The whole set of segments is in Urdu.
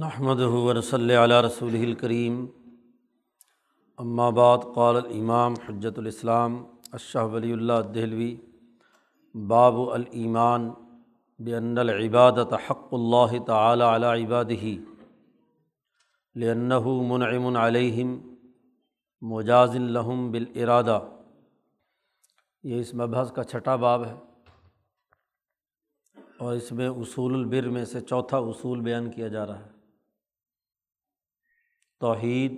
نحمد ورصلی علیہ رسول الکریم بعد، قال الامام حجت الاسلام اشہ ولی اللہ دہلوی باب الایمان بن العبادت حق اللہ تعالی علی عبادہ لنّہ منعم علیہم مجاز الحم بالارادہ یہ اس مبحث کا چھٹا باب ہے اور اس میں اصول البر میں سے چوتھا اصول بیان کیا جا رہا ہے۔ توحید،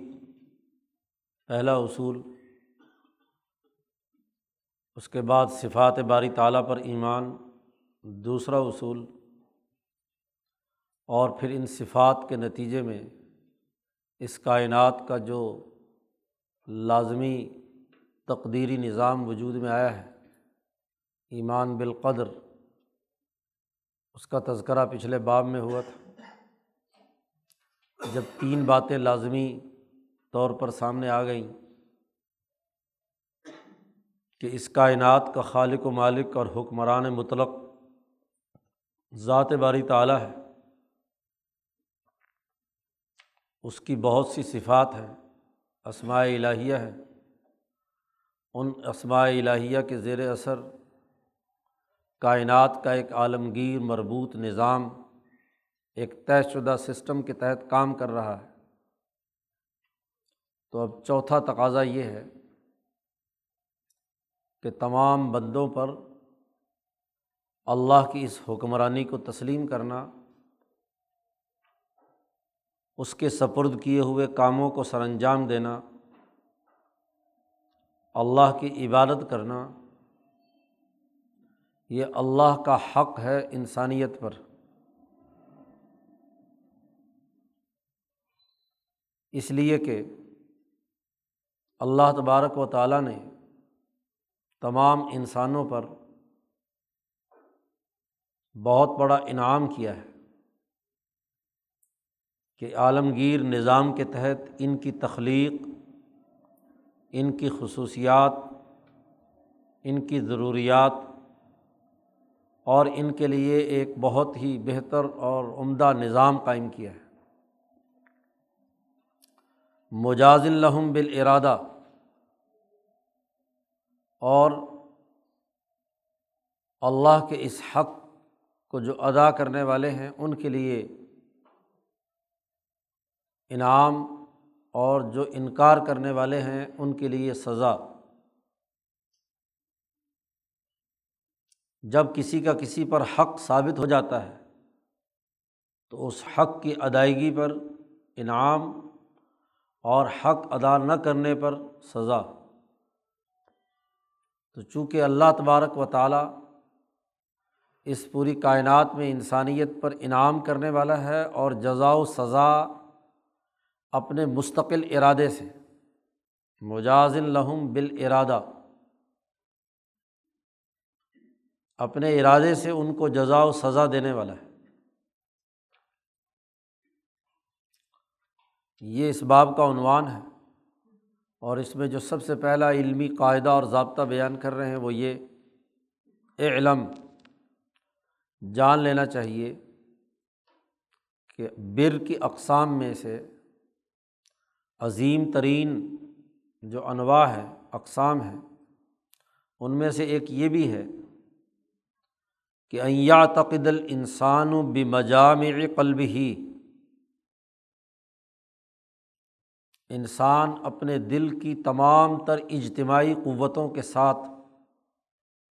پہلا اصول، اس کے بعد صفات باری تعالیٰ پر ایمان، دوسرا اصول، اور پھر ان صفات کے نتیجے میں اس کائنات کا جو لازمی تقدیری نظام وجود میں آیا ہے، ایمان بالقدر، اس کا تذکرہ پچھلے باب میں ہوا تھا۔ جب تین باتیں لازمی طور پر سامنے آ گئیں کہ اس کائنات کا خالق و مالک اور حکمران مطلق ذات باری تعلیٰ ہے، اس کی بہت سی صفات ہیں، اسماء الہیہ ہے ان اسماء الہیہ کے زیر اثر کائنات کا ایک عالمگیر مربوط نظام ایک طے شدہ سسٹم کے تحت کام کر رہا ہے۔ تو اب چوتھا تقاضا یہ ہے کہ تمام بندوں پر اللہ کی اس حکمرانی کو تسلیم کرنا، اس کے سپرد کیے ہوئے کاموں کو سر انجام دینا، اللہ کی عبادت کرنا، یہ اللہ کا حق ہے انسانیت پر۔ اس لیے کہ اللہ تبارک و تعالیٰ نے تمام انسانوں پر بہت بڑا انعام کیا ہے کہ عالمگیر نظام کے تحت ان کی تخلیق، ان کی خصوصیات، ان کی ضروریات اور ان کے لیے ایک بہت ہی بہتر اور عمدہ نظام قائم کیا ہے۔ مجاز الحم بالارادہ اور اللہ کے اس حق کو جو ادا کرنے والے ہیں، ان کے لیے انعام اور جو انکار کرنے والے ہیں، ان کے لیے سزا۔ جب کسی کا کسی پر حق ثابت ہو جاتا ہے، تو اس حق کی ادائیگی پر انعام اور حق ادا نہ کرنے پر سزا۔ تو چونکہ اللہ تبارک و تعالیٰ اس پوری کائنات میں انسانیت پر انعام کرنے والا ہے اور جزا و سزا اپنے مستقل ارادے سے مجاز الحم بال ارادہ اپنے ارادے سے ان کو جزا و سزا دینے والا ہے۔ یہ اس باب کا عنوان ہے اور اس میں جو سب سے پہلا علمی قاعدہ اور ضابطہ بیان کر رہے ہیں وہ یہ علم جان لینا چاہیے کہ بر کی اقسام میں سے عظیم ترین جو انواع ہے اقسام ہیں، ان میں سے ایک یہ بھی ہے کہ ایا تقد الانسان و بمجامع قلب ہی انسان اپنے دل کی تمام تر اجتماعی قوتوں کے ساتھ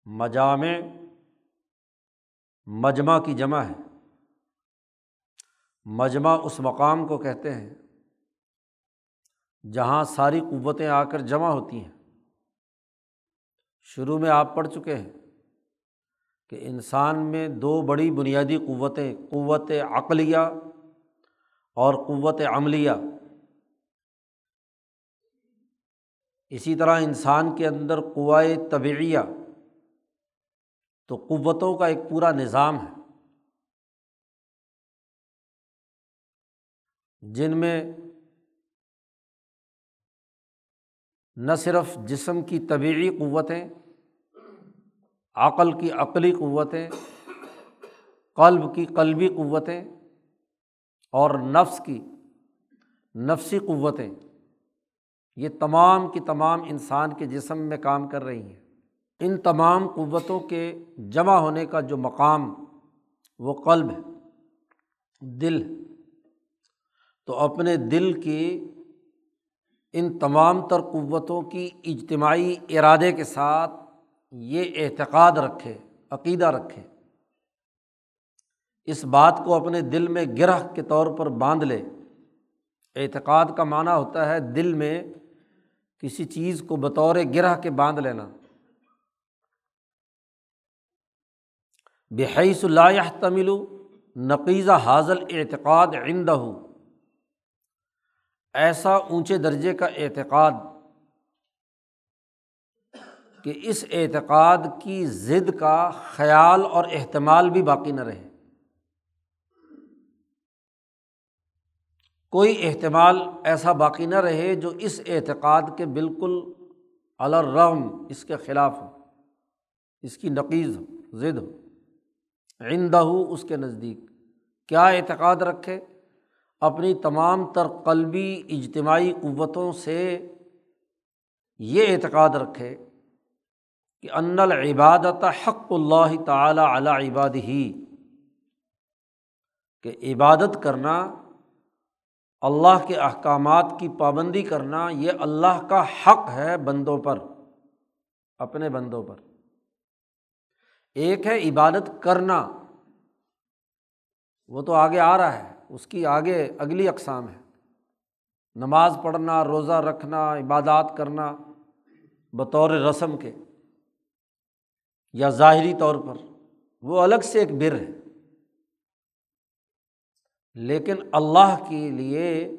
مجامع، مجمع کی جمع ہے۔ مجمع اس مقام کو کہتے ہیں جہاں ساری قوتیں آ کر جمع ہوتی ہیں۔ شروع میں آپ پڑھ چکے ہیں کہ انسان میں دو بڑی بنیادی قوتیں، قوت عقلیہ اور قوت عملیہ۔ اسی طرح انسان کے اندر قوائے طبعیہ تو قوتوں کا ایک پورا نظام ہے۔ جن میں نہ صرف جسم کی طبعی قوتیں، عقل کی عقلی قوتیں، قلب کی قلبی قوتیں اور نفس کی نفسی قوتیں۔ یہ تمام کی تمام انسان کے جسم میں کام کر رہی ہیں۔ ان تمام قوتوں کے جمع ہونے کا جو مقام، وہ قلب ہے، دل تو اپنے دل کی ان تمام تر قوتوں کی اجتماعی ارادے کے ساتھ یہ اعتقاد رکھے، عقیدہ رکھے۔ اس بات کو اپنے دل میں گرہ کے طور پر باندھ لے۔ اعتقاد کا معنی ہوتا ہے دل میں کسی چیز کو بطور گرہ کے باندھ لینا۔ بحیث اللہ تمل نقیزہ حاضل اعتقاد عندہ ایسا اونچے درجے کا اعتقاد کہ اس اعتقاد کی ضد کا خیال اور اہتمال بھی باقی نہ رہے۔ کوئی احتمال ایسا باقی نہ رہے جو اس اعتقاد کے بالکل الرغم اس کے خلاف ہو، اس کی نقیز ہو، ضد ہو۔ آئندہ ہو اس کے نزدیک۔ کیا اعتقاد رکھے؟ اپنی تمام تر قلبی اجتماعی قوتوں سے یہ اعتقاد رکھے کہ ان العبادت حق اللہ تعالیٰ علی عباد ہی کہ عبادت کرنا اللہ کے احکامات کی پابندی کرنا یہ اللہ کا حق ہے بندوں پر، اپنے بندوں پر۔ ایک ہے عبادت کرنا، وہ تو آگے آ رہا ہے، اس کی آگے اگلی اقسام ہے۔ نماز پڑھنا، روزہ رکھنا، عبادات کرنا بطور رسم کے یا ظاہری طور پر، وہ الگ سے ایک بر ہے۔ لیکن اللہ کے لیے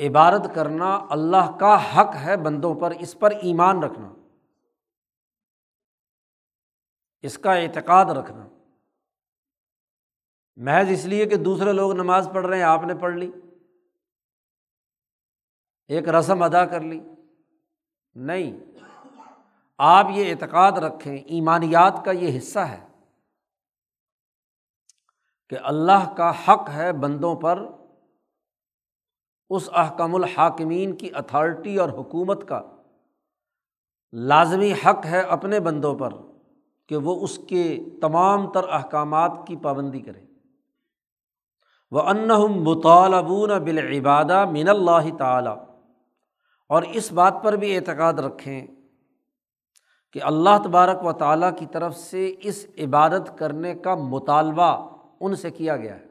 عبادت کرنا اللہ کا حق ہے بندوں پر، اس پر ایمان رکھنا۔ اس کا اعتقاد رکھنا۔ محض اس لیے کہ دوسرے لوگ نماز پڑھ رہے ہیں، آپ نے پڑھ لی۔ ایک رسم ادا کر لی۔ نہیں، آپ یہ اعتقاد رکھیں، ایمانیات کا یہ حصہ ہے۔ کہ اللہ کا حق ہے بندوں پر اس احکم الحاکمین کی اتھارٹی اور حکومت کا۔ لازمی حق ہے اپنے بندوں پر کہ وہ اس کے تمام تر احکامات کی پابندی کرے وہ ان مطالبون بالعبادہ من اللہ تعالیٰ اور اس بات پر بھی اعتقاد رکھیں کہ اللہ تبارک و تعالیٰ کی طرف سے اس عبادت کرنے کا مطالبہ ان سے کیا گیا ہے؟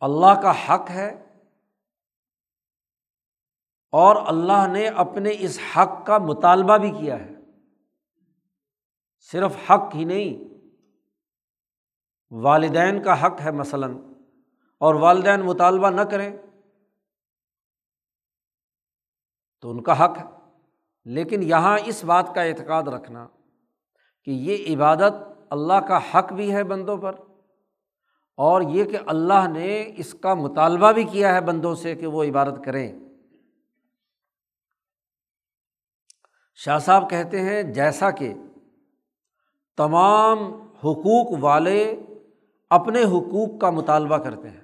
اللہ کا حق ہے اور اللہ نے اپنے اس حق کا مطالبہ بھی کیا ہے۔ صرف حق ہی نہیں، والدین کا حق ہے مثلاً، اور والدین مطالبہ نہ کریں تو ان کا حق ہے۔ لیکن یہاں اس بات کا اعتقاد رکھنا کہ یہ عبادت اللہ کا حق بھی ہے بندوں پر اور یہ کہ اللہ نے اس کا مطالبہ بھی کیا ہے بندوں سے کہ وہ عبادت کریں۔ شاہ صاحب کہتے ہیں جیسا کہ تمام حقوق والے اپنے حقوق کا مطالبہ کرتے ہیں۔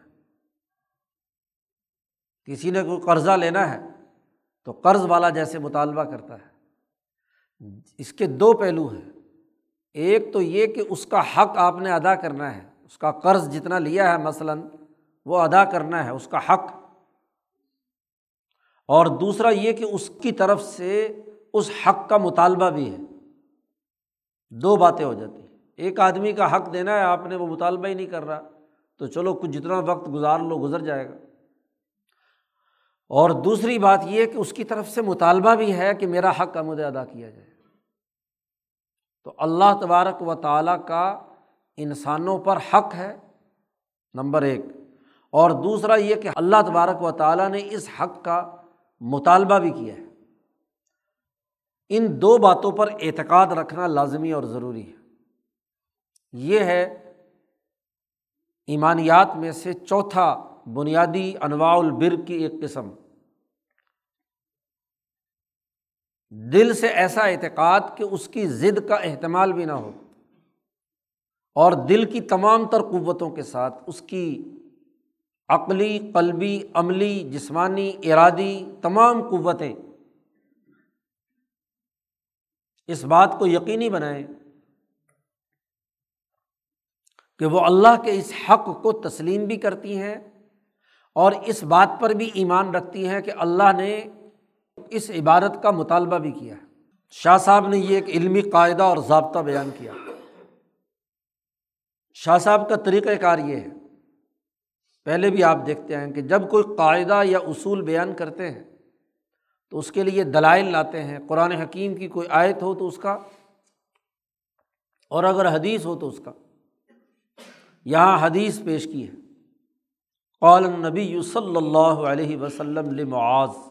کسی نے کوئی قرضہ لینا ہے تو قرض والا جیسے مطالبہ کرتا ہے۔ اس کے دو پہلو ہیں۔ ایک تو یہ کہ اس کا حق آپ نے ادا کرنا ہے، اس کا قرض جتنا لیا ہے مثلاً، وہ ادا کرنا ہے، اس کا حق۔ اور دوسرا یہ کہ اس کی طرف سے اس حق کا مطالبہ بھی ہے۔ دو باتیں ہو جاتی ہیں۔ ایک آدمی کا حق دینا ہے، آپ نے وہ مطالبہ ہی نہیں کر رہا، تو چلو کچھ جتنا وقت گزار لو، گزر جائے گا۔ اور دوسری بات یہ کہ اس کی طرف سے مطالبہ بھی ہے کہ میرا حق کا مجھے ادا کیا جائے۔ تو اللہ تبارک و تعالیٰ کا انسانوں پر حق ہے، نمبر ایک۔ اور دوسرا یہ کہ اللہ تبارک و تعالیٰ نے اس حق کا مطالبہ بھی کیا ہے۔ ان دو باتوں پر اعتقاد رکھنا لازمی اور ضروری ہے۔ یہ ہے ایمانیات میں سے چوتھا بنیادی انواع البر کی ایک قسم۔ دل سے ایسا اعتقاد کہ اس کی ضد کا اہتمال بھی نہ ہو۔ اور دل کی تمام تر قوتوں کے ساتھ اس کی عقلی، قلبی، عملی، جسمانی، ارادی تمام قوتیں اس بات کو یقینی بنائیں کہ وہ اللہ کے اس حق کو تسلیم بھی کرتی ہیں اور اس بات پر بھی ایمان رکھتی ہیں کہ اللہ نے اس عبادت کا مطالبہ بھی کیا ہے۔ شاہ صاحب نے یہ ایک علمی قاعدہ اور ضابطہ بیان کیا۔ شاہ صاحب کا طریقۂ کار یہ ہے۔ پہلے بھی آپ دیکھتے ہیں کہ جب کوئی قاعدہ یا اصول بیان کرتے ہیں، تو اس کے لیے دلائل لاتے ہیں۔ قرآن حکیم کی کوئی آیت ہو تو اس کا، اور اگر حدیث ہو تو اس کا۔ یہاں حدیث پیش کی ہے۔ قال نبی صلی اللہ علیہ وسلم لمعاذ۔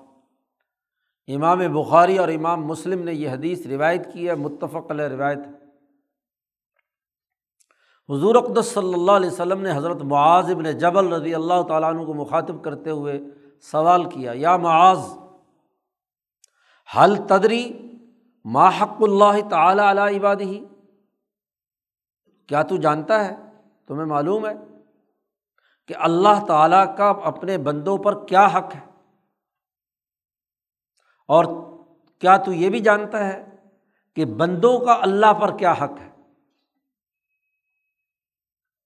امام بخاری اور امام مسلم نے یہ حدیث روایت کی ہے، متفق علیہ روایت حضور اقدس صلی اللہ علیہ وسلم نے حضرت معاذ ابن جبل رضی اللہ تعالیٰ عنہ کو مخاطب کرتے ہوئے سوال کیا، یا معاذ حل تدری ماحق اللہ تعالیٰ علیہ عباد ہی کیا تو جانتا ہے؟ تمہیں معلوم ہے کہ اللہ تعالیٰ کا اپنے بندوں پر کیا حق ہے؟ اور کیا تو یہ بھی جانتا ہے کہ بندوں کا اللہ پر کیا حق ہے؟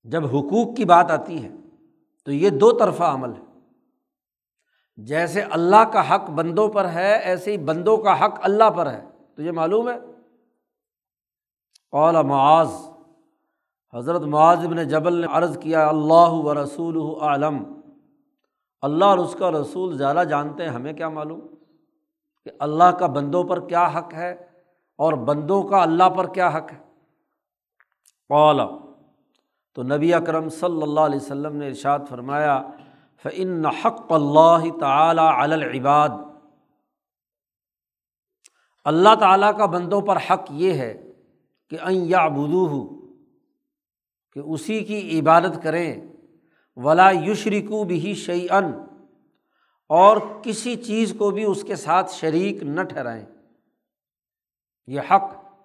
جب حقوق کی بات آتی ہے تو یہ دو طرفہ عمل ہے۔ جیسے اللہ کا حق بندوں پر ہے، ایسے ہی بندوں کا حق اللہ پر ہے۔ تو یہ معلوم ہے؟ اولا معاذ، حضرت معاذ ابن جبل نے عرض کیا، اللہ و رسول عالم اللہ اور اس کا رسول زیادہ جانتے ہیں، ہمیں کیا معلوم؟ کہ اللہ کا بندوں پر کیا حق ہے اور بندوں کا اللہ پر کیا حق ہے۔ اولا تو نبی اکرم صلی اللہ علیہ وسلم نے ارشاد فرمایا فن حق اللہ تعالیٰ العباد۔ اللہ تعالیٰ کا بندوں پر حق یہ ہے کہ این یا بدو کہ اسی کی عبادت کریں۔ ولا یشرکو بھی شعی اور کسی چیز کو بھی اس کے ساتھ شریک نہ ٹھہرائیں۔ یہ حق۔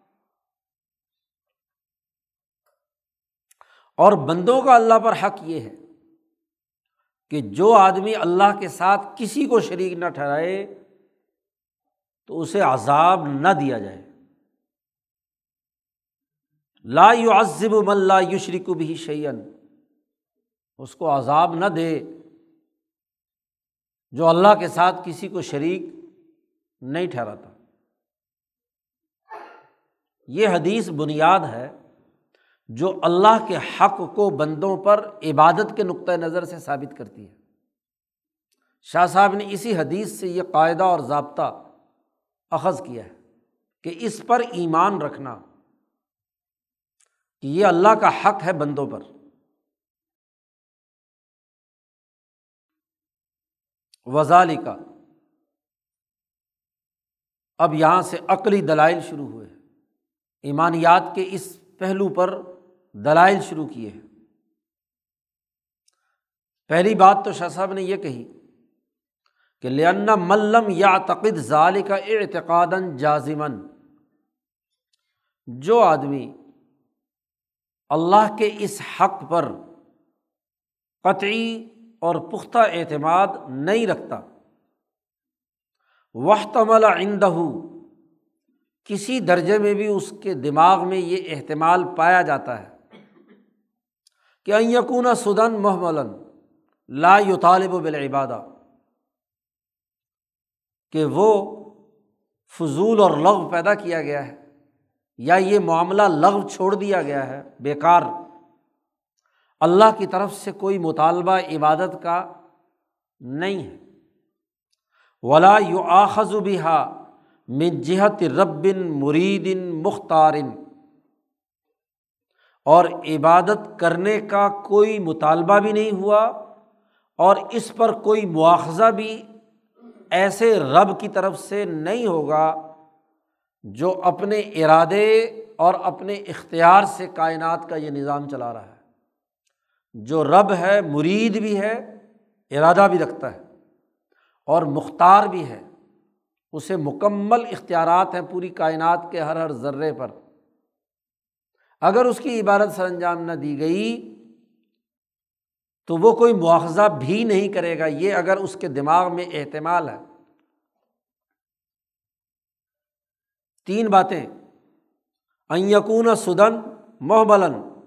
اور بندوں کا اللہ پر حق یہ ہے کہ جو آدمی اللہ کے ساتھ کسی کو شریک نہ ٹھہرائے، تو اسے عذاب نہ دیا جائے۔ لا عزب من لا یشرک بھی شعین اس کو عذاب نہ دے۔ جو اللہ کے ساتھ کسی کو شریک نہیں ٹھہراتا۔ یہ حدیث بنیاد ہے جو اللہ کے حق کو بندوں پر عبادت کے نقطۂ نظر سے ثابت کرتی ہے۔ شاہ صاحب نے اسی حدیث سے یہ قاعدہ اور ضابطہ اخذ کیا ہے کہ اس پر ایمان رکھنا کہ یہ اللہ کا حق ہے بندوں پر۔ وزال کا اب یہاں سے عقلی دلائل شروع ہوئے ایمانیات کے اس پہلو پر دلائل شروع کیے ہیں۔ پہلی بات تو شاہ صاحب نے یہ کہی کہ لنا ملم یا تقد ظال کا اعتقاد جازمن جو آدمی اللہ کے اس حق پر قطعی اور پختہ اعتماد نہیں رکھتا۔ تمل آئندہ کسی درجے میں بھی اس کے دماغ میں یہ احتمال پایا جاتا ہے کہ یقون سدن محمل لا یو طالب و بالعبادہ۔ کہ وہ فضول اور لغ پیدا کیا گیا ہے یا یہ معاملہ لغ چھوڑ دیا گیا ہے، بیکار۔ اللہ کی طرف سے کوئی مطالبہ، عبادت کا نہیں ہے۔ ولا یو آخذ بھی ہا من جہت ربن مریدن مختارن اور عبادت کرنے کا کوئی مطالبہ بھی نہیں ہوا اور اس پر کوئی مواخذہ بھی ایسے رب کی طرف سے نہیں ہوگا جو اپنے ارادے اور اپنے اختیار سے کائنات کا یہ نظام چلا رہا ہے۔ جو رب ہے، مرید بھی ہے، ارادہ بھی رکھتا ہے اور مختار بھی ہے۔ اسے مکمل اختیارات ہیں پوری کائنات کے ہر ہر ذرے پر۔ اگر اس کی عبادت سر انجام نہ دی گئی، تو وہ کوئی مواخذہ بھی نہیں کرے گا۔ یہ اگر اس کے دماغ میں احتمال ہے۔ تین باتیں۔ یقون سدن محبلن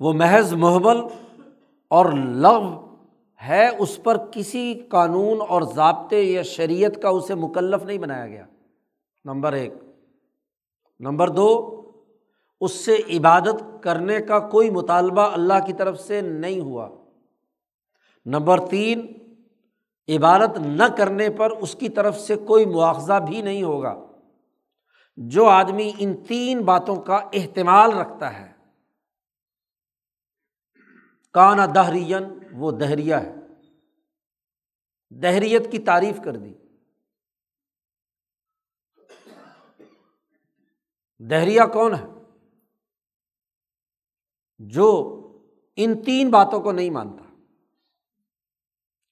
وہ محض محبل اور لغ ہے، اس پر کسی قانون اور ضابطے یا شریعت کا اسے مکلف نہیں بنایا گیا۔ نمبر ایک۔ نمبر دو، اس سے عبادت کرنے کا کوئی مطالبہ اللہ کی طرف سے نہیں ہوا۔ نمبر تین، عبادت نہ کرنے پر اس کی طرف سے کوئی مواخذہ بھی نہیں ہوگا۔ جو آدمی ان تین باتوں کا اہتمال رکھتا ہے کانا دہرین وہ دہریا ہے۔ دہریت کی تعریف کر دی۔ دہریا کون ہے؟ جو ان تین باتوں کو نہیں مانتا۔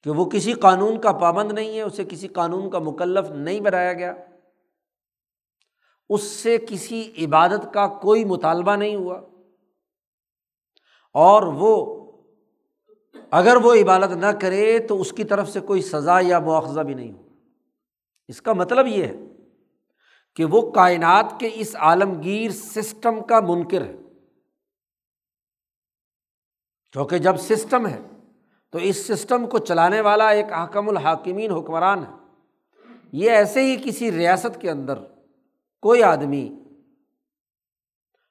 کہ وہ کسی قانون کا پابند نہیں ہے، اسے کسی قانون کا مکلف نہیں بنایا گیا۔ اس سے کسی عبادت کا کوئی مطالبہ نہیں ہوا۔ اور وہ اگر وہ عبادت نہ کرے تو اس کی طرف سے کوئی سزا یا مواخذہ بھی نہیں ہو اس کا مطلب یہ ہے کہ وہ کائنات کے اس عالمگیر سسٹم کا منکر ہے۔ کیونکہ جب سسٹم ہے تو اس سسٹم کو چلانے والا ایک حکم الحاکمین حکمران ہے۔ یہ ایسے ہی کسی ریاست کے اندر کوئی آدمی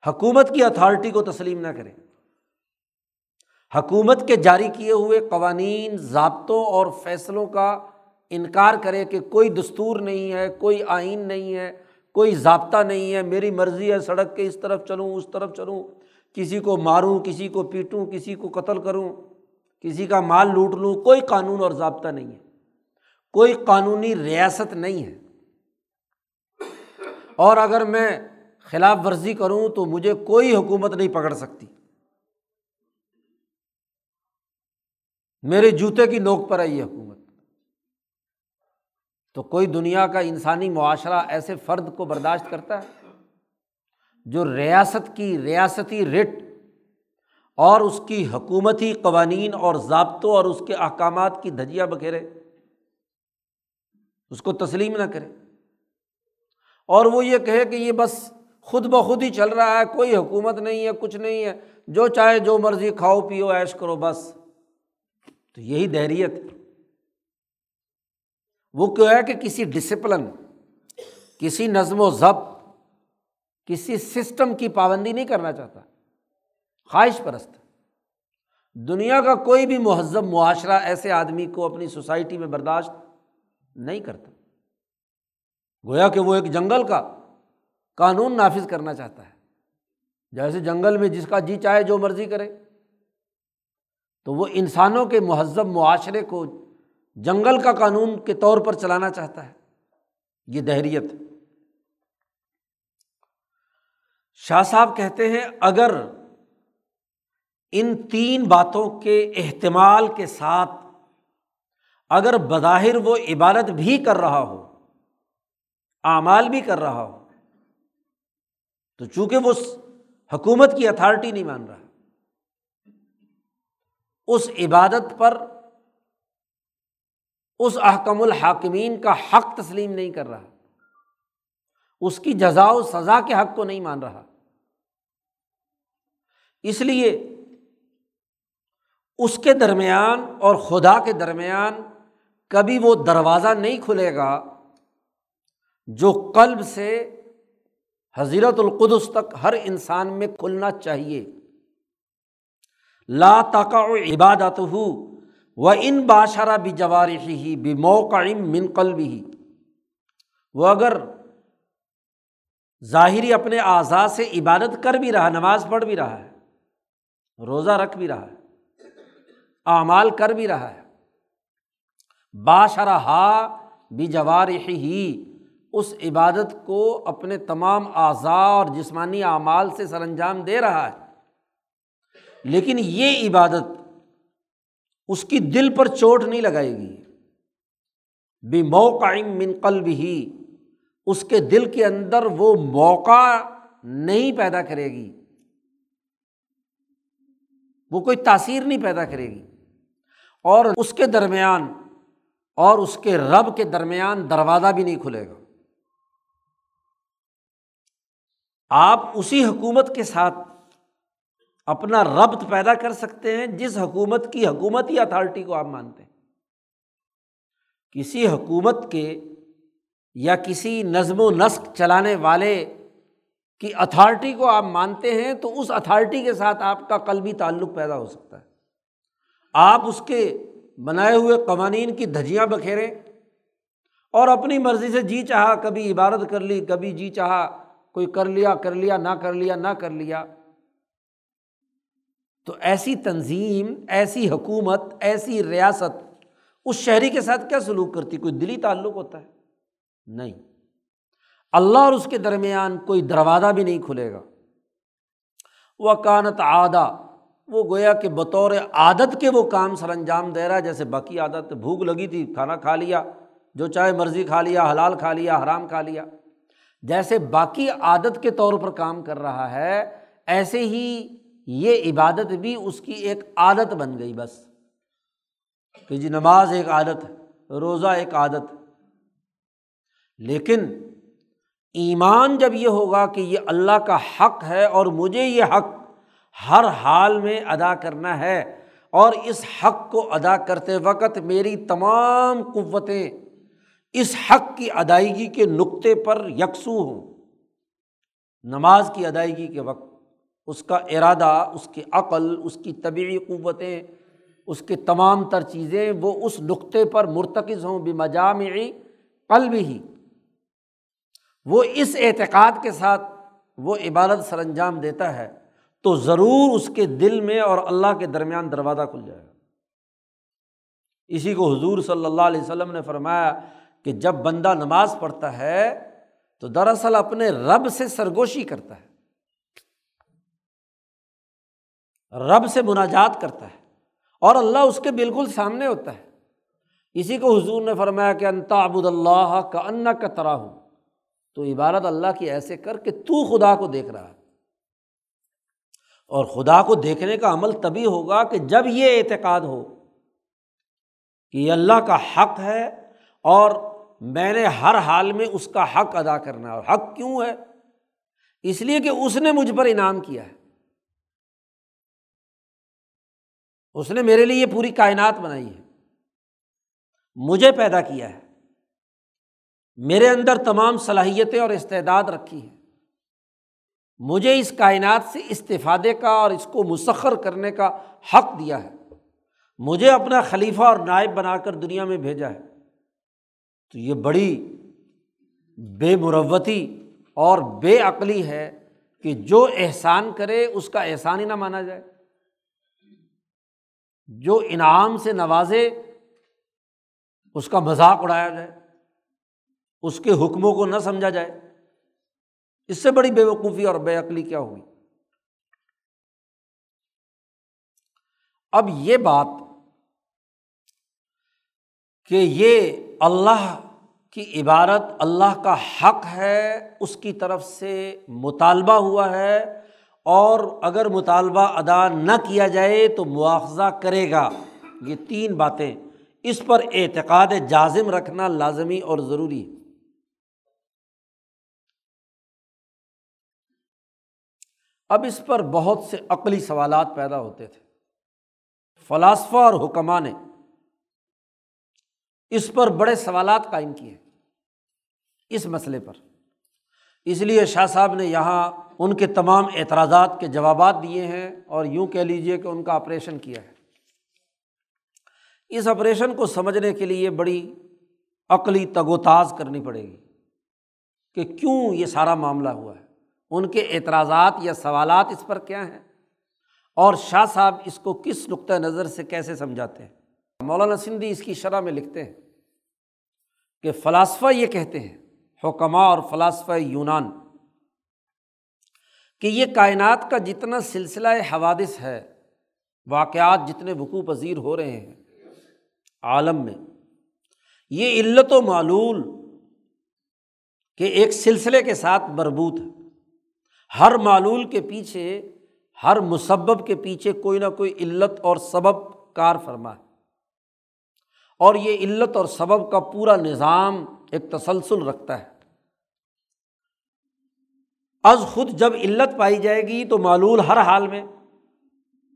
حکومت کی اتھارٹی کو تسلیم نہ کرے۔ حکومت کے جاری کیے ہوئے قوانین، ضابطوں اور فیصلوں کا انکار کرے کہ کوئی دستور نہیں ہے، کوئی آئین نہیں ہے، کوئی ضابطہ نہیں ہے، میری مرضی ہے سڑک کے اس طرف چلوں، اس طرف چلوں، کسی کو ماروں، کسی کو پیٹوں، کسی کو قتل کروں، کسی کا مال لوٹ لوں، کوئی قانون اور ضابطہ نہیں ہے، کوئی قانونی ریاست نہیں ہے۔ اور اگر میں خلاف ورزی کروں تو مجھے کوئی حکومت نہیں پکڑ سکتی۔ میرے جوتے کی نوک پر ہے یہ حکومت۔ تو کوئی دنیا کا انسانی معاشرہ ایسے فرد کو برداشت کرتا ہے جو ریاست کی ریاستی رٹ اور اس کی حکومتی قوانین اور ضابطوں اور اس کے احکامات کی دھجیا بکھیرے؟ اس کو تسلیم نہ کرے۔ اور وہ یہ کہے کہ یہ بس خود بخود ہی چل رہا ہے، کوئی حکومت نہیں ہے، کچھ نہیں ہے۔ جو چاہے جو مرضی کھاؤ، پیو ایش کرو، بس۔ تو یہی دہریت وہ کیوں ہے کہ کسی ڈسپلن کسی نظم و ضبط، کسی سسٹم کی پابندی نہیں کرنا چاہتا۔ خواہش پرست۔ دنیا کا کوئی بھی مہذب، معاشرہ ایسے آدمی کو اپنی سوسائٹی میں برداشت نہیں کرتا۔ گویا کہ وہ ایک جنگل کا قانون نافذ کرنا چاہتا ہے۔ جیسے جنگل میں جس کا جی چاہے جو مرضی کرے۔ تو وہ انسانوں کے مہذب معاشرے کو جنگل کا قانون کے طور پر چلانا چاہتا ہے۔ یہ دہریت۔ شاہ صاحب کہتے ہیں، اگر ان تین باتوں کے اہتمال کے ساتھ اگر بظاہر وہ عبادت بھی کر رہا ہو، اعمال بھی کر رہا ہو، تو چونکہ وہ حکومت کی اتھارٹی نہیں مان رہا اس عبادت پر اس احکم الحاکمین کا حق تسلیم نہیں کر رہا، اس کی جزا و سزا کے حق کو نہیں مان رہا۔ اس لیے اس کے درمیان اور خدا کے درمیان کبھی وہ دروازہ نہیں کھلے گا جو قلب سے حضیرت القدس تک ہر انسان میں کھلنا چاہیے۔ لا تقا عبادت ہو و ان باشرہ بھی جوارحی ہی بھی موقع من قلب ہی وہ اگر ظاہری اپنے اعضاء سے عبادت کر بھی رہا نماز پڑھ بھی رہا ہے، روزہ رکھ بھی رہا ہے، اعمال کر بھی رہا ہے باشرہ بھی جوارح ہی اس عبادت کو اپنے تمام اعضاء اور جسمانی اعمال سے سر انجام دے رہا ہے۔ لیکن یہ عبادت اس کی دل پر چوٹ نہیں لگائے گی۔ بے موقع من قلب ہی اس کے دل کے اندر وہ موقع نہیں پیدا کرے گی۔ وہ کوئی تاثیر نہیں پیدا کرے گی۔ اور اس کے درمیان، اور اس کے رب کے درمیان دروازہ بھی نہیں کھلے گا۔ آپ اسی حکومت کے ساتھ اپنا ربط پیدا کر سکتے ہیں جس حکومت کی حکومتی اتھارٹی کو آپ مانتے ہیں۔ کسی حکومت کے یا کسی نظم و نسق چلانے والے کی اتھارٹی کو آپ مانتے ہیں تو اس اتھارٹی کے ساتھ آپ کا قلبی تعلق پیدا ہو سکتا ہے۔ آپ اس کے بنائے ہوئے قوانین کی دھجیاں بکھیریں اور اپنی مرضی سے جی چاہا کبھی عبادت کر لی، کبھی جی چاہا کوئی کر لیا کر لیا، نہ کر لیا، نہ کر لیا۔ تو ایسی تنظیم، ایسی حکومت، ایسی ریاست، اس شہری کے ساتھ کیا سلوک کرتی؟ کوئی دلی تعلق ہوتا ہے؟ نہیں۔ اللہ اور اس کے درمیان کوئی دروازہ بھی نہیں کھلے گا۔ وہ کانت آدھا وہ گویا کہ بطور عادت کے وہ کام سر انجام دے رہا ہے، جیسے باقی عادت، بھوک لگی تھی، کھانا کھا لیا، جو چاہے مرضی کھا لیا، حلال کھا لیا، حرام کھا لیا۔ جیسے باقی عادت کے طور پر کام کر رہا ہے، ایسے ہی یہ عبادت بھی اس کی ایک عادت بن گئی بس۔ کہ جی نماز ایک عادت ہے، روزہ ایک عادت ہے۔ لیکن ایمان جب یہ ہوگا کہ یہ اللہ کا حق ہے اور مجھے یہ حق ہر حال میں ادا کرنا ہے، اور اس حق کو ادا کرتے وقت میری تمام قوتیں اس حق کی ادائیگی کے نقطے پر یکسو ہوں۔ نماز کی ادائیگی کے وقت۔ اس کا ارادہ، اس کی عقل، اس کی طبعی قوتیں، اس کے تمام تر چیزیں وہ اس نقطے پر مرتکز ہوں بھی مجامعی قلب ہی۔ وہ اس اعتقاد کے ساتھ وہ عبادت سر انجام دیتا ہے تو ضرور اس کے دل میں اور اللہ کے درمیان دروازہ کھل جائے گا۔ اسی کو حضور صلی اللہ علیہ وسلم نے فرمایا کہ جب بندہ نماز پڑھتا ہے تو دراصل اپنے رب سے سرگوشی کرتا ہے۔ رب سے مناجات کرتا ہے اور اللہ اس کے بالکل سامنے ہوتا ہے۔ اسی کو حضور نے فرمایا کہ انتا ابود اللہ کا ان کا طرح ہو تو عبارت اللہ کی ایسے کر کہ تو خدا کو دیکھ رہا ہے۔ اور خدا کو دیکھنے کا عمل تبھی ہوگا کہ جب یہ اعتقاد ہو کہ یہ اللہ کا حق ہے اور میں نے ہر حال میں اس کا حق ادا کرنا ہے۔ اور حق کیوں ہے؟ اس لیے کہ اس نے مجھ پر انعام کیا ہے۔ اس نے میرے لیے یہ پوری کائنات بنائی ہے۔ مجھے پیدا کیا ہے۔ میرے اندر تمام صلاحیتیں اور استعداد رکھی ہیں۔ مجھے اس کائنات سے استفادے کا اور اس کو مسخر کرنے کا حق دیا ہے۔ مجھے اپنا خلیفہ اور نائب بنا کر دنیا میں بھیجا ہے۔ تو یہ بڑی بے مروتی اور بے عقلی ہے کہ جو احسان کرے اس کا احسان ہی نہ مانا جائے۔ جو انعام سے نوازے، اس کا مذاق اڑایا جائے، اس کے حکموں کو نہ سمجھا جائے۔ اس سے بڑی بے وقوفی اور بے عقلی کیا ہوئی؟ اب یہ بات کہ یہ اللہ کی عبارت، اللہ کا حق ہے، اس کی طرف سے مطالبہ ہوا ہے اور اگر مطالبہ ادا نہ کیا جائے تو مواخذہ کرے گا۔ یہ تین باتیں۔ اس پر اعتقاد جازم رکھنا لازمی اور ضروری۔ ہے اب اس پر بہت سے عقلی سوالات پیدا ہوتے تھے۔ فلاسفہ اور حکمہ نے اس پر بڑے سوالات قائم کیے۔ اس مسئلے پر۔ اس لیے شاہ صاحب نے یہاں ان کے تمام اعتراضات کے جوابات دیے ہیں اور یوں کہہ لیجیے کہ ان کا آپریشن کیا ہے۔ اس آپریشن کو سمجھنے کے لیے بڑی عقلی تگ و تاز کرنی پڑے گی کہ کیوں یہ سارا معاملہ ہوا ہے۔ ان کے اعتراضات یا سوالات اس پر کیا ہیں؟ اور شاہ صاحب اس کو کس نقطۂ نظر سے کیسے سمجھاتے ہیں؟ مولانا سندھی اس کی شرح میں لکھتے ہیں کہ فلاسفہ یہ کہتے ہیں حکمہ اور فلاسفہ یونان کہ یہ کائنات کا جتنا سلسلہ حوادث ہے، واقعات جتنے وقوع پذیر ہو رہے ہیں عالم میں، یہ علت و معلول کہ ایک سلسلے کے ساتھ مربوط ہے۔ ہر معلول کے پیچھے، ہر مسبب کے پیچھے کوئی نہ کوئی علت اور سبب کار فرما ہے۔ اور یہ علت اور سبب کا پورا نظام ایک تسلسل رکھتا ہے۔ از خود جب علت پائی جائے گی تو معلول ہر حال میں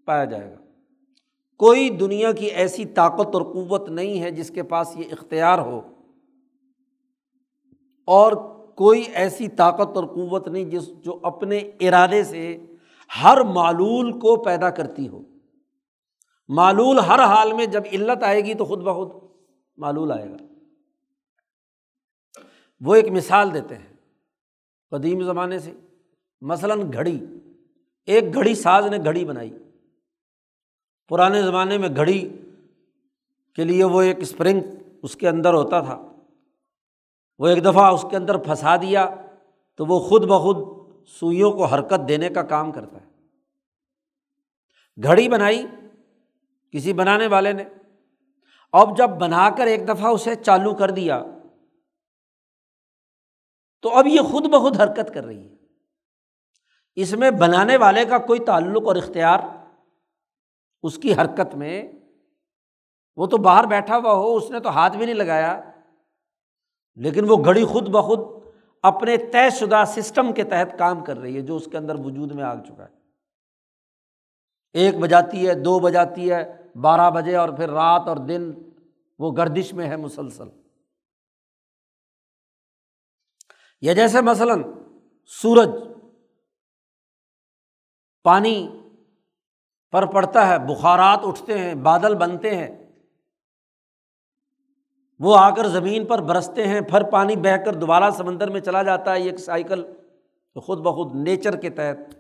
پایا جائے گا۔ کوئی دنیا کی ایسی طاقت اور قوت نہیں ہے جس کے پاس یہ اختیار ہو۔ اور کوئی ایسی طاقت اور قوت نہیں جس جو اپنے ارادے سے ہر معلول کو پیدا کرتی ہو۔ معلول ہر حال میں جب علت آئے گی تو خود بخود معلول آئے گا۔ وہ ایک مثال دیتے ہیں۔ قدیم زمانے سے۔ مثلاً گھڑی، ایک گھڑی ساز نے گھڑی بنائی۔ پرانے زمانے میں گھڑی کے لیے وہ ایک اسپرنگ اس کے اندر ہوتا تھا۔ وہ ایک دفعہ اس کے اندر پھنسا دیا تو وہ خود بخود سوئیوں کو حرکت دینے کا کام کرتا ہے۔ گھڑی بنائی کسی بنانے والے نے۔ اب جب بنا کر ایک دفعہ اسے چالو کر دیا تو اب یہ خود بخود حرکت کر رہی ہے۔ اس میں بنانے والے کا کوئی تعلق اور اختیار اس کی حرکت میں، وہ تو باہر بیٹھا ہوا ہو، اس نے تو ہاتھ بھی نہیں لگایا۔ لیکن وہ گھڑی خود بخود اپنے طے شدہ سسٹم کے تحت کام کر رہی ہے، جو اس کے اندر وجود میں آ چکا ہے۔ ایک بجاتی ہے، دو بجاتی ہے، بارہ بجے اور پھر رات اور دن وہ گردش میں ہے مسلسل۔ یا جیسے مثلاً سورج پانی پر پڑتا ہے، بخارات اٹھتے ہیں، بادل بنتے ہیں، وہ آ کر زمین پر برستے ہیں، پھر پانی بہہ کر دوبارہ سمندر میں چلا جاتا ہے ایک سائیکل خود بخود نیچر کے تحت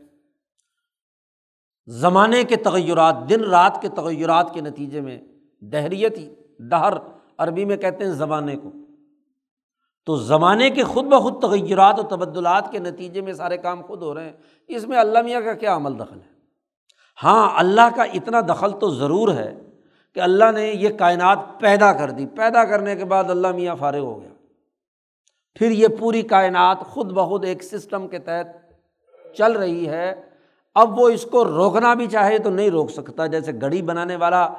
زمانے کے تغیرات، دن رات کے تغیرات کے نتیجے میں دہریت ہی دہر، عربی میں کہتے ہیں زمانے کو۔ تو زمانے کے خود بخود تغیرات و تبدلات کے نتیجے میں سارے کام خود ہو رہے ہیں۔ اس میں اللہ میاں کا کیا عمل دخل ہے؟ ہاں اللہ کا اتنا دخل تو ضرور ہے کہ اللہ نے یہ کائنات پیدا کر دی۔ پیدا کرنے کے بعد اللہ میاں فارغ ہو گیا۔ پھر یہ پوری کائنات خود بخود ایک سسٹم کے تحت چل رہی ہے۔ اب وہ اس کو روکنا بھی چاہے تو نہیں روک سکتا، جیسے گھڑی بنانے والا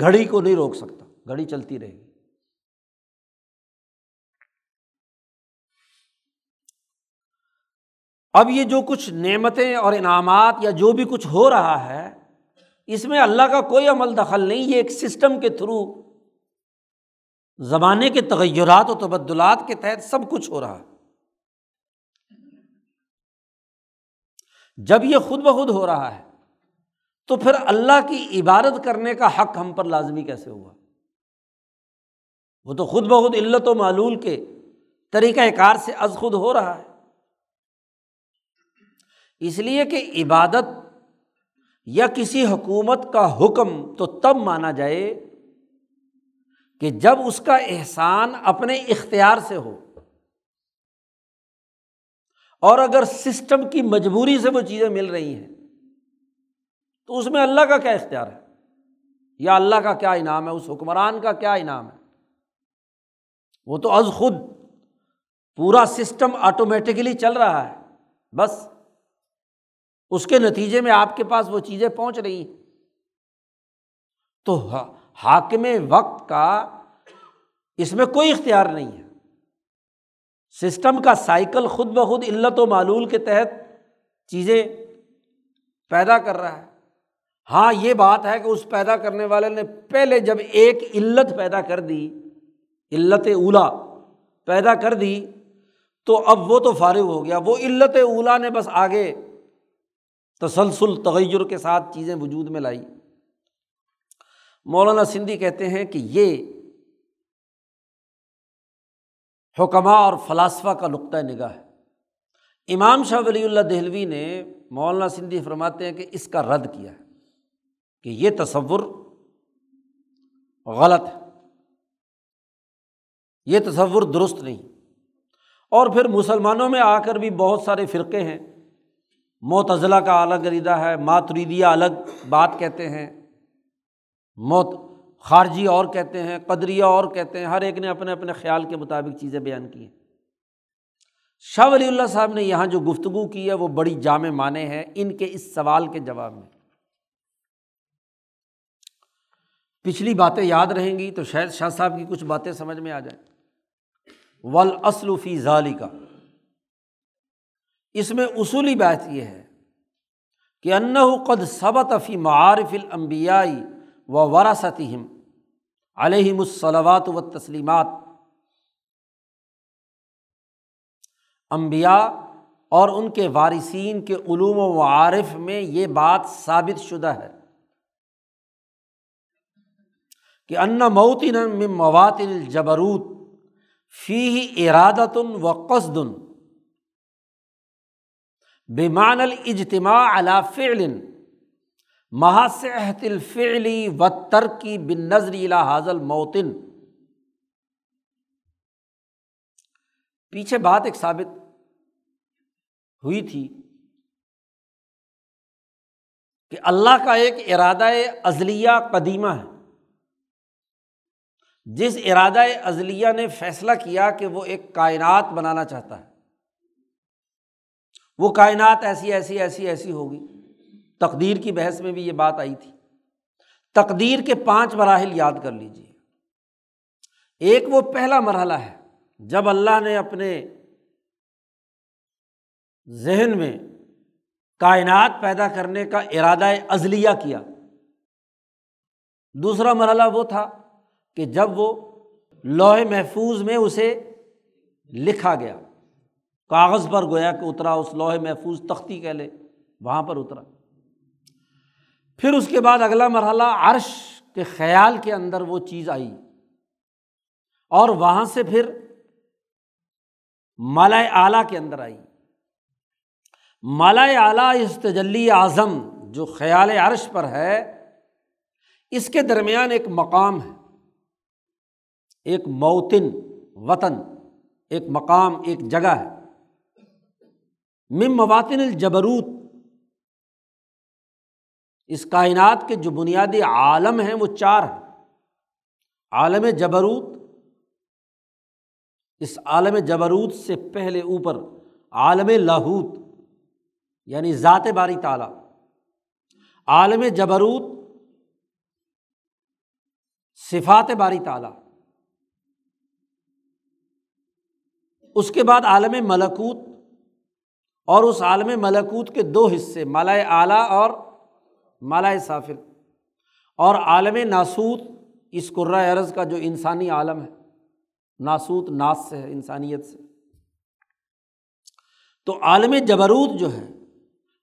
گھڑی کو نہیں روک سکتا۔ گھڑی چلتی رہے گی۔ اب یہ جو کچھ نعمتیں اور انعامات یا جو بھی کچھ ہو رہا ہے، اس میں اللہ کا کوئی عمل دخل نہیں، یہ ایک سسٹم کے تھرو زمانے کے تغیرات و تبدلات کے تحت سب کچھ ہو رہا ہے۔ جب یہ خود بخود ہو رہا ہے، تو پھر اللہ کی عبادت کرنے کا حق ہم پر لازمی کیسے ہوا؟ وہ تو خود بخود علت و معلول کے طریقۂ کار سے از خود ہو رہا ہے۔ اس لیے کہ عبادت یا کسی حکومت کا حکم تو تب مانا جائے کہ جب اس کا احسان اپنے اختیار سے ہو اور اگر سسٹم کی مجبوری سے وہ چیزیں مل رہی ہیں تو اس میں اللہ کا کیا اختیار ہے؟ یا اللہ کا کیا انعام ہے؟ اس حکمران کا کیا انعام ہے؟ وہ تو از خود پورا سسٹم آٹومیٹکلی چل رہا ہے، بس۔ اس کے نتیجے میں آپ کے پاس وہ چیزیں پہنچ رہی ہیں۔ تو حاکم وقت کا اس میں کوئی اختیار نہیں ہے۔ سسٹم کا سائیکل خود بخود علت و معلول کے تحت چیزیں پیدا کر رہا ہے۔ ہاں یہ بات ہے کہ اس پیدا کرنے والے نے پہلے جب ایک علت پیدا کر دی، علت اولا پیدا کر دی، تو اب وہ تو فارغ ہو گیا۔ وہ علت اولا نے بس آگے تسلسل، تغیر کے ساتھ چیزیں وجود میں لائی۔ مولانا سندھی کہتے ہیں کہ یہ حکمہ اور فلاسفہ کا نقطۂ نگاہ ہے۔ امام شاہ ولی اللہ دہلوی نے مولانا سندھی فرماتے ہیں کہ اس کا رد کیا ہے کہ یہ تصور غلط ہے۔ یہ تصور درست نہیں۔ اور پھر مسلمانوں میں آ کر بھی بہت سارے فرقے ہیں۔ موتضلاع کا الگ ریدہ ہے، ماتریدیہ الگ بات کہتے ہیں۔ موت خارجی اور کہتے ہیں، قدریہ اور کہتے ہیں، ہر ایک نے اپنے اپنے خیال کے مطابق چیزیں بیان کی ہیں۔ شاہ ولی اللہ صاحب نے یہاں جو گفتگو کی ہے، وہ بڑی جامع معنی ہے ان کے اس سوال کے جواب میں۔ پچھلی باتیں یاد رہیں گی تو شاید شاہ صاحب کی کچھ باتیں سمجھ میں آ جائیں۔ ول فی ظالی کا اس میں اصولی بات یہ ہے کہ انّ قد صبت فی معارف المبیائی و وراثتیم علیہم الصلوات و تسلیمات امبیا اور ان کے وارثین کے علوم و معارف میں یہ بات ثابت شدہ ہے کہ ان موتن موات الجبروت فی ارادتن و قصدن۔ بیمان الجتماع علا فعل. محاصحت الفعلی و ترکی بن نظری حاضل موتن پیچھے بات ایک ثابت ہوئی تھی کہ اللہ کا ایک ارادہ ازلیہ قدیمہ ہے۔ جس ارادہ ازلیہ نے فیصلہ کیا کہ وہ ایک کائنات بنانا چاہتا ہے۔ وہ کائنات ایسی ایسی ایسی ایسی ہوگی۔ تقدیر کی بحث میں بھی یہ بات آئی تھی۔ تقدیر کے پانچ مراحل یاد کر لیجیے ایک وہ پہلا مرحلہ ہے، جب اللہ نے اپنے ذہن میں کائنات پیدا کرنے کا ارادہ ازلیہ کیا۔ دوسرا مرحلہ وہ تھا کہ جب وہ لوہے محفوظ میں اسے لکھا گیا۔ کاغذ پر گویا کہ اترا، اس لوہے محفوظ تختی کہہ لے، وہاں پر اترا۔ پھر اس کے بعد اگلا مرحلہ، عرش کے خیال کے اندر وہ چیز آئی۔ اور وہاں سے پھر مالا اعلیٰ کے اندر آئی۔ مالا اعلیٰ اس تجلی اعظم جو خیال عرش پر ہے، اس کے درمیان ایک مقام ہے۔ ایک موتن وطن، ایک مقام، ایک جگہ ہے۔ مم مواطن الجبروت۔ اس کائنات کے جو بنیادی عالم ہیں وہ چار ہیں۔ عالم جبروت، اس عالم جبروت سے پہلے اوپر عالم لاہوت یعنی ذات باری تعالیٰ۔ عالم جبروت، صفات باری تعالیٰ۔ اس کے بعد عالم ملکوت اور اس عالم ملکوت کے دو حصے مالا اعلیٰ اور مالا صافر اور عالم ناسوت، اس عرض کا جو انسانی عالم ہے۔ ناسوت ناس سے ہے، انسانیت سے۔ تو عالم جبروت جو ہے،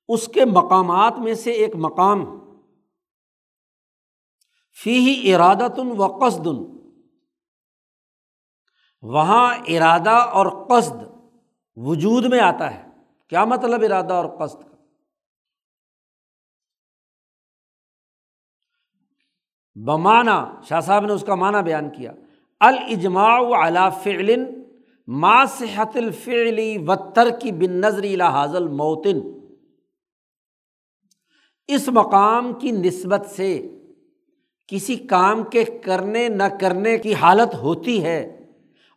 اس کے مقامات میں سے ایک مقام۔ فی ہی ارادتن و قصدن۔ وہاں ارادہ اور قصد وجود میں آتا ہے۔ کیا مطلب ارادہ اور قصد کا؟ بمانا، شاہ صاحب نے اس کا معنی بیان کیا۔ الجماع علا فعل ما صحت الفعلی و ترکی بن نظری حاضل موتن اس مقام کی نسبت سے کسی کام کے کرنے، نہ کرنے کی حالت ہوتی ہے۔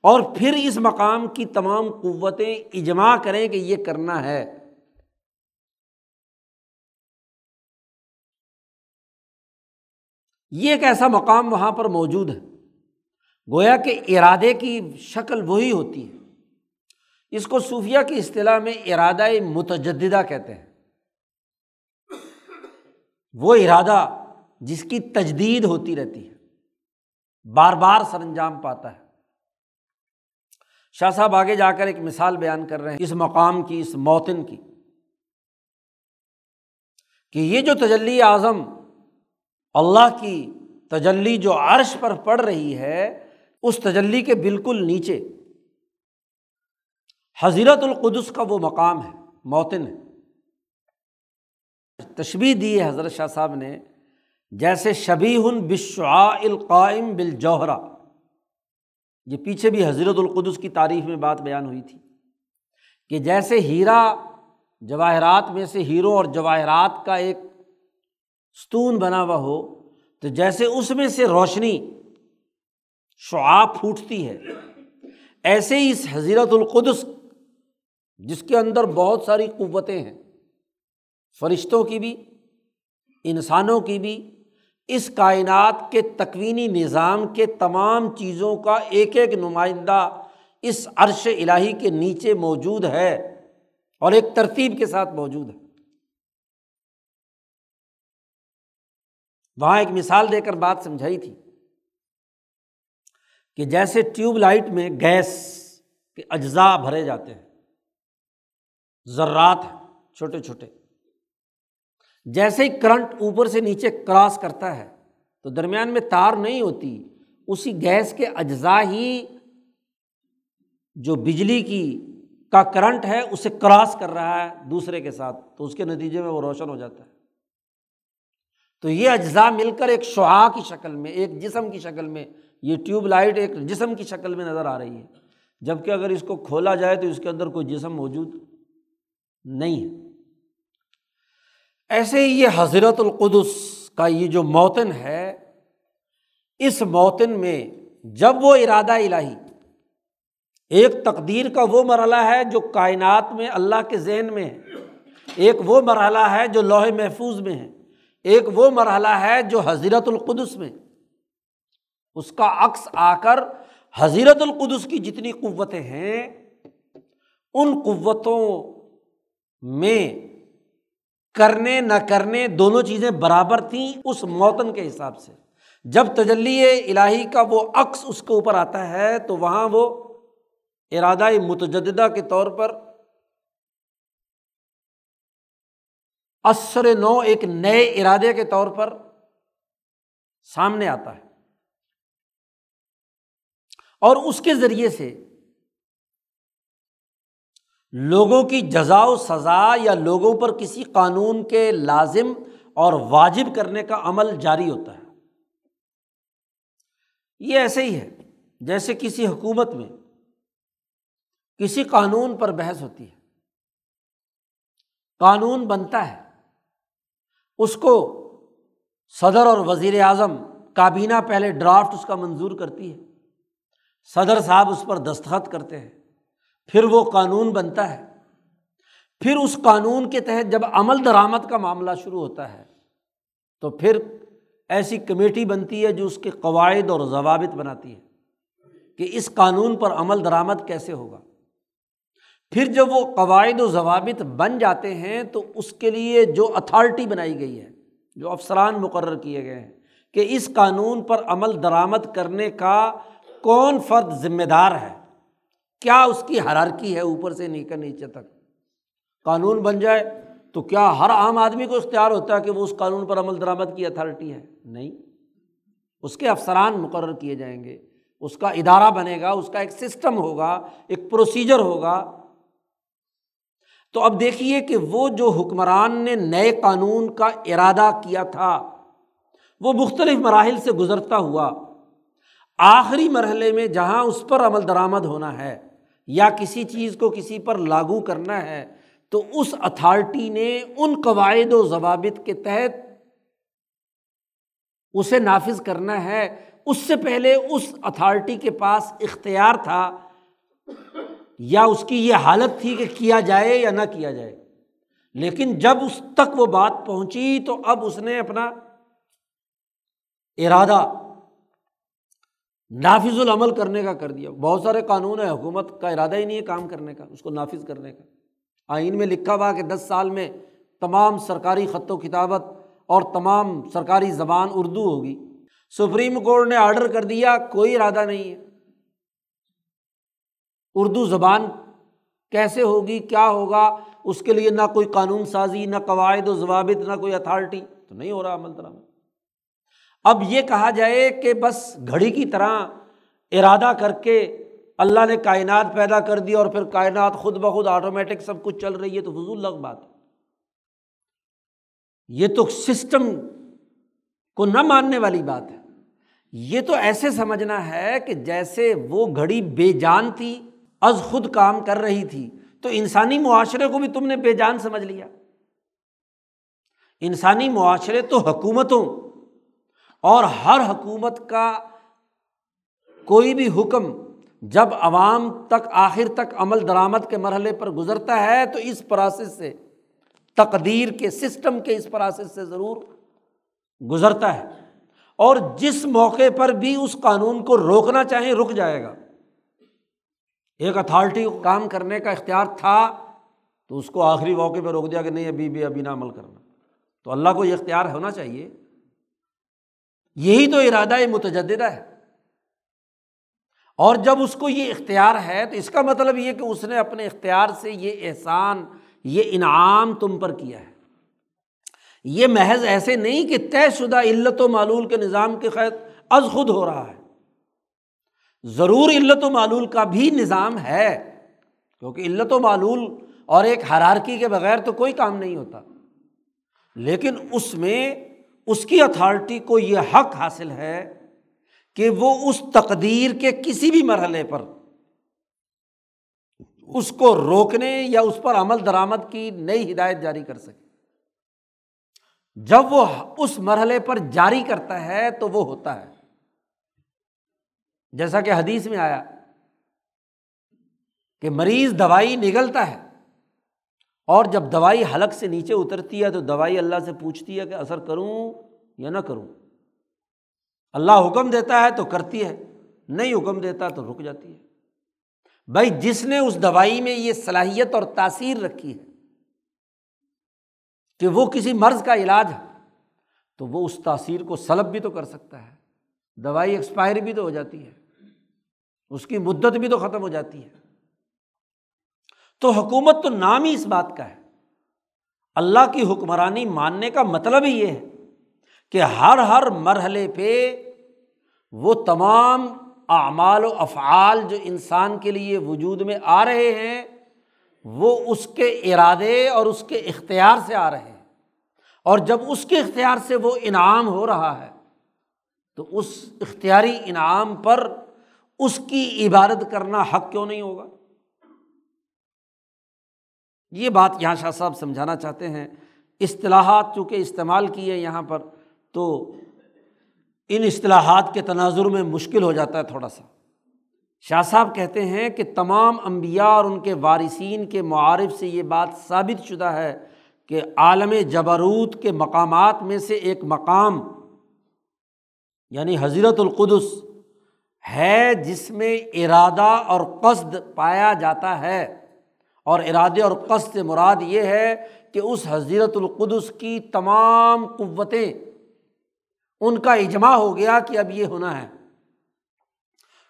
اور پھر اس مقام کی تمام قوتیں اجماع کریں کہ یہ کرنا ہے۔ یہ ایک ایسا مقام وہاں پر موجود ہے۔ گویا کہ ارادے کی شکل وہی ہوتی ہے۔ اس کو صوفیہ کی اصطلاح میں ارادہ متجدہ کہتے ہیں۔ وہ ارادہ جس کی تجدید ہوتی رہتی ہے، بار بار سر انجام پاتا ہے۔ شاہ صاحب آگے جا کر ایک مثال بیان کر رہے ہیں اس مقام کی، اس موتن کی، کہ یہ جو تجلی اعظم اللہ کی تجلی جو عرش پر پڑ رہی ہے، اس تجلی کے بالکل نیچے۔ حضیرت القدس کا وہ مقام ہے موتن ہے۔ تشبیح دی ہے حضرت شاہ صاحب نے، جیسے شبی ہن بشعا القائم بال جوہرا یہ پیچھے بھی حضرت القدس کی تعریف میں بات بیان ہوئی تھی کہ جیسے ہیرا جواہرات میں سے ہیروں اور جواہرات کا ایک ستون بنا ہوا ہو، تو جیسے اس میں سے روشنی شعا پھوٹتی ہے، ایسے ہی اس حضرت القدس جس کے اندر بہت ساری قوتیں ہیں، فرشتوں کی بھی، انسانوں کی بھی اس کائنات کے تکوینی نظام کے تمام چیزوں کا ایک ایک نمائندہ اس عرش الٰہی کے نیچے موجود ہے اور ایک ترتیب کے ساتھ موجود ہے۔ وہاں ایک مثال دے کر بات سمجھائی تھی کہ جیسے ٹیوب لائٹ میں گیس کے اجزاء بھرے جاتے ہیں، ذرات چھوٹے چھوٹے۔ جیسے ہی کرنٹ اوپر سے نیچے کراس کرتا ہے، تو درمیان میں تار نہیں ہوتی، اسی گیس کے اجزاء ہی جو بجلی کی کا کرنٹ ہے، اسے کراس کر رہا ہے دوسرے کے ساتھ، تو اس کے نتیجے میں وہ روشن ہو جاتا ہے۔ تو یہ اجزاء مل کر ایک شعا کی شکل میں، ایک جسم کی شکل میں، یہ ٹیوب لائٹ ایک جسم کی شکل میں نظر آ رہی ہے۔ جبکہ اگر اس کو کھولا جائے تو اس کے اندر کوئی جسم موجود نہیں ہے۔ ایسے ہی یہ حضرت القدس کا یہ جو موتن ہے، اس موتن میں جب وہ ارادہ الہی، ایک تقدیر کا وہ مرحلہ ہے جو کائنات میں اللہ کے ذہن میں ہے، ایک وہ مرحلہ ہے جو لوہے محفوظ میں ہے، ایک وہ مرحلہ ہے جو حضرت القدس میں۔ اس کا عکس آ کر حضرت القدس کی جتنی قوتیں ہیں، ان قوتوں میں کرنے نہ کرنے دونوں چیزیں برابر تھیں اس موتن کے حساب سے۔ جب تجلی الہی کا وہ عکس اس کے اوپر آتا ہے، تو وہاں وہ ارادہ متجدہ کے طور پر عصر نو ایک نئے ارادے کے طور پر سامنے آتا ہے۔ اور اس کے ذریعے سے لوگوں کی جزا و سزا یا لوگوں پر کسی قانون کے لازم اور واجب کرنے کا عمل جاری ہوتا ہے۔ یہ ایسے ہی ہے، جیسے کسی حکومت میں کسی قانون پر بحث ہوتی ہے۔ قانون بنتا ہے، اس کو صدر اور وزیر اعظم کابینہ پہلے ڈرافٹ اس کا منظور کرتی ہے۔ صدر صاحب اس پر دستخط کرتے ہیں۔ پھر وہ قانون بنتا ہے۔ پھر اس قانون کے تحت جب عمل درآمد کا معاملہ شروع ہوتا ہے، تو پھر ایسی کمیٹی بنتی ہے جو اس کے قواعد اور ضوابط بناتی ہے کہ اس قانون پر عمل درآمد کیسے ہوگا۔ پھر جب وہ قواعد و ضوابط بن جاتے ہیں، تو اس کے لیے جو اتھارٹی بنائی گئی ہے، جو افسران مقرر کیے گئے ہیں کہ اس قانون پر عمل درآمد کرنے کا کون فرد ذمہ دار ہے۔ کیا اس کی حرارکی ہے اوپر سے نیچے نیچے تک؟ قانون بن جائے تو کیا ہر عام آدمی کو اختیار ہوتا ہے کہ وہ اس قانون پر عمل درآمد کی اتھارٹی ہے؟ نہیں۔ اس کے افسران مقرر کیے جائیں گے، اس کا ادارہ بنے گا، اس کا ایک سسٹم ہوگا، ایک پروسیجر ہوگا۔ تو اب دیکھیے کہ وہ جو حکمران نے نئے قانون کا ارادہ کیا تھا، وہ مختلف مراحل سے گزرتا ہوا، آخری مرحلے میں جہاں اس پر عمل درآمد ہونا ہے۔ یا کسی چیز کو کسی پر لاگو کرنا ہے، تو اس اتھارٹی نے ان قواعد و ضوابط کے تحت اسے نافذ کرنا ہے۔ اس سے پہلے اس اتھارٹی کے پاس اختیار تھا، یا اس کی یہ حالت تھی کہ کیا جائے یا نہ کیا جائے۔ لیکن جب اس تک وہ بات پہنچی، تو اب اس نے اپنا ارادہ نافذ العمل کرنے کا کر دیا۔ بہت سارے قانون ہیں، حکومت کا ارادہ ہی نہیں ہے کام کرنے کا، اس کو نافذ کرنے کا۔ آئین میں لکھا ہوا کہ دس سال میں تمام سرکاری خط و کتابت اور تمام سرکاری زبان اردو ہوگی۔ سپریم کورٹ نے آڈر کر دیا، کوئی ارادہ نہیں ہے۔ اردو زبان کیسے ہوگی، کیا ہوگا، اس کے لیے نہ کوئی قانون سازی، نہ قواعد و ضوابط، نہ کوئی اتھارٹی، تو نہیں ہو رہا عمل درآمد اب یہ کہا جائے کہ بس گھڑی کی طرح ارادہ کر کے اللہ نے کائنات پیدا کر دی اور پھر کائنات خود بخود آٹومیٹک سب کچھ چل رہی ہے تو فضول لگ بات یہ تو سسٹم کو نہ ماننے والی بات ہے۔ یہ تو ایسے سمجھنا ہے کہ جیسے وہ گھڑی بے جان تھی، از خود کام کر رہی تھی، تو انسانی معاشرے کو بھی تم نے بے جان سمجھ لیا۔ انسانی معاشرے تو حکومتوں اور ہر حکومت کا کوئی بھی حکم جب عوام تک آخر تک عمل درآمد کے مرحلے پر گزرتا ہے تو اس پروسیس سے، تقدیر کے سسٹم کے اس پروسیس سے ضرور گزرتا ہے۔ اور جس موقع پر بھی اس قانون کو روکنا چاہیں رک جائے گا۔ ایک اتھارٹی کو کام کرنے کا اختیار تھا تو اس کو آخری موقع پہ روک دیا کہ نہیں، ابھی بھی ابھی نہ عمل کرنا۔ تو اللہ کو یہ اختیار ہونا چاہیے یہی تو ارادہ متجدہ ہے۔ اور جب اس کو یہ اختیار ہے، تو اس کا مطلب یہ کہ اس نے اپنے اختیار سے یہ احسان، یہ انعام تم پر کیا ہے۔ یہ محض ایسے نہیں کہ طے شدہ علت و معلول کے نظام کے خیر از خود ہو رہا ہے۔ ضرور علت و معلول کا بھی نظام ہے، کیونکہ علت و معلول اور ایک حرارکی کے بغیر تو کوئی کام نہیں ہوتا۔ لیکن اس میں اس کی اتھارٹی کو یہ حق حاصل ہے کہ وہ اس تقدیر کے کسی بھی مرحلے پر اس کو روکنے یا اس پر عمل درآمد کی نئی ہدایت جاری کر سکے۔ جب وہ اس مرحلے پر جاری کرتا ہے تو وہ ہوتا ہے۔ جیسا کہ حدیث میں آیا کہ مریض دوائی نگلتا ہے۔ اور جب دوائی حلق سے نیچے اترتی ہے تو دوائی اللہ سے پوچھتی ہے کہ اثر کروں یا نہ کروں؟ اللہ حکم دیتا ہے تو کرتی ہے، نہیں حکم دیتا تو رک جاتی ہے۔ بھائی، جس نے اس دوائی میں یہ صلاحیت اور تاثیر رکھی ہے کہ وہ کسی مرض کا علاج ہے، تو وہ اس تاثیر کو سلب بھی تو کر سکتا ہے۔ دوائی ایکسپائر بھی تو ہو جاتی ہے، اس کی مدت بھی تو ختم ہو جاتی ہے۔ تو حکومت تو نام ہی اس بات کا ہے۔ اللہ کی حکمرانی ماننے کا مطلب ہی یہ ہے کہ ہر ہر مرحلے پہ وہ تمام اعمال و افعال جو انسان کے لیے وجود میں آ رہے ہیں، وہ اس کے ارادے اور اس کے اختیار سے آ رہے ہیں۔ اور جب اس کے اختیار سے وہ انعام ہو رہا ہے، تو اس اختیاری انعام پر اس کی عبادت کرنا حق کیوں نہیں ہوگا؟ یہ بات یہاں شاہ صاحب سمجھانا چاہتے ہیں۔ اصطلاحات چونکہ استعمال کیے یہاں پر، تو ان اصطلاحات کے تناظر میں مشکل ہو جاتا ہے تھوڑا سا۔ شاہ صاحب کہتے ہیں کہ تمام انبیاء اور ان کے وارثین کے معارف سے یہ بات ثابت شدہ ہے کہ عالم جبروت کے مقامات میں سے ایک مقام یعنی حضرت القدس، ہے جس میں ارادہ اور قصد پایا جاتا ہے۔ اور ارادے اور قصد سے مراد یہ ہے کہ اس حضرت القدس کی تمام قوتیں، ان کا اجماع ہو گیا کہ اب یہ ہونا ہے۔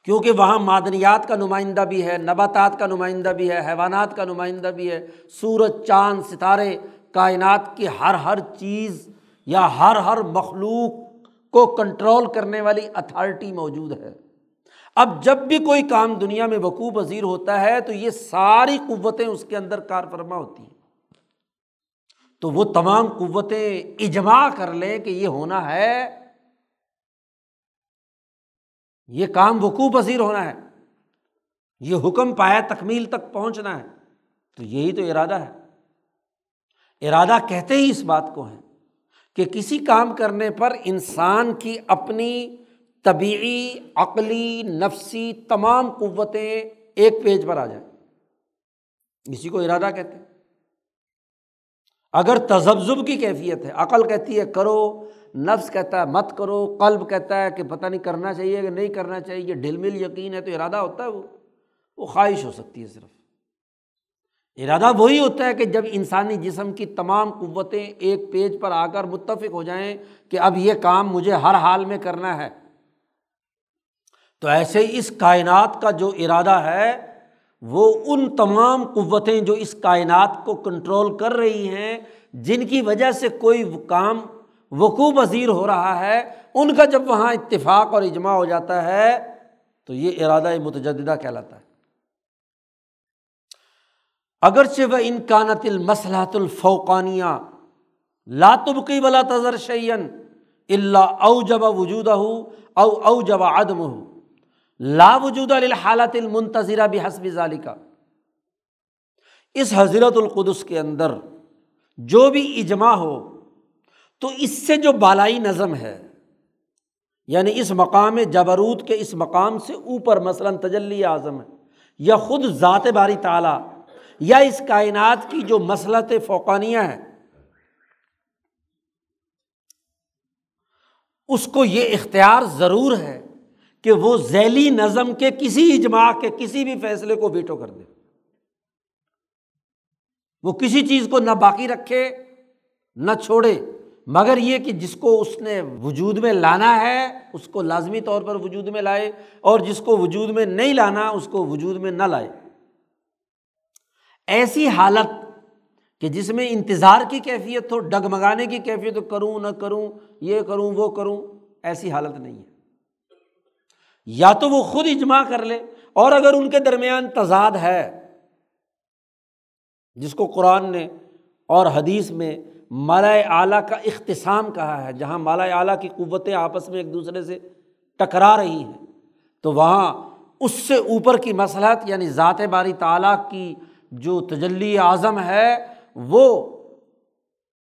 کیونکہ وہاں معدنیات کا نمائندہ بھی ہے، نباتات کا نمائندہ بھی ہے، حیوانات کا نمائندہ بھی ہے، سورج، چاند، ستارے، کائنات کی ہر ہر چیز یا ہر ہر مخلوق کو کنٹرول کرنے والی اتھارٹی موجود ہے۔ اب جب بھی کوئی کام دنیا میں وقوع پذیر ہوتا ہے تو یہ ساری قوتیں اس کے اندر کار فرما ہوتی ہیں۔ تو وہ تمام قوتیں اجماع کر لیں کہ یہ ہونا ہے۔ یہ کام وقوع پذیر ہونا ہے۔ یہ حکم پایا تکمیل تک پہنچنا ہے۔ تو یہی تو ارادہ ہے۔ ارادہ کہتے ہی اس بات کو ہے کہ کسی کام کرنے پر انسان کی اپنی طبعی عقلی، نفسی تمام قوتیں ایک پیج پر آ جائیں۔ اسی کو ارادہ کہتے ہیں۔ اگر تذبذب کی کیفیت ہے، عقل کہتی ہے کرو، نفس کہتا ہے مت کرو، قلب کہتا ہے کہ پتہ نہیں کرنا چاہیے کہ نہیں کرنا چاہیے، ڈھل مل یقین ہے تو ارادہ ہوتا ہے وہ۔ وہ خواہش ہو سکتی ہے صرف۔ ارادہ وہی ہوتا ہے کہ جب انسانی جسم کی تمام قوتیں ایک پیج پر آ کر متفق ہو جائیں کہ اب یہ کام مجھے ہر حال میں کرنا ہے۔ تو ایسے اس کائنات کا جو ارادہ ہے، وہ ان تمام قوتیں جو اس کائنات کو کنٹرول کر رہی ہیں، جن کی وجہ سے کوئی کام وقوع پذیر ہو رہا ہے، ان کا جب وہاں اتفاق اور اجماع ہو جاتا ہے، تو یہ ارادہ متجدہ کہلاتا ہے۔ اگرچہ وہ انکانت المسلحت الفوقانیہ لاتبقی بلا تذر شعین اللہ او جب وجود ہو او او جب عدم ہو لا وجود الحالت المنتظرہ بھی حسب ذالکا اس حضرت القدس کے اندر جو بھی اجماع ہو، تو اس سے جو بالائی نظم ہے یعنی اس مقام جبروت کے اس مقام سے اوپر، مثلاً تجلی اعظم ہے، یا خود ذات باری تعالیٰ، یا اس کائنات کی جو مسلط فوقانیاں ہیں اس کو یہ اختیار ضرور ہے کہ وہ ذیلی نظم کے کسی اجماع کے کسی بھی فیصلے کو بیٹو کر دے۔ وہ کسی چیز کو نہ باقی رکھے، نہ چھوڑے، مگر یہ کہ جس کو اس نے وجود میں لانا ہے، اس کو لازمی طور پر وجود میں لائے، اور جس کو وجود میں نہیں لانا، اس کو وجود میں نہ لائے۔ ایسی حالت کہ جس میں انتظار کی کیفیت ہو، ڈگمگانے کی کیفیت ہو، کروں نہ کروں، یہ کروں، وہ کروں، ایسی حالت نہیں ہے۔ یا تو وہ خود اجماع کر لے اور اگر ان کے درمیان تضاد ہے، جس کو قرآن نے اور حدیث میں مالا اعلیٰ کا اختصام کہا ہے، جہاں مالا اعلیٰ کی قوتیں آپس میں ایک دوسرے سے ٹکرا رہی ہیں، تو وہاں اس سے اوپر کی مسلحت یعنی ذات باری تعالیٰ کی جو تجلی اعظم ہے، وہ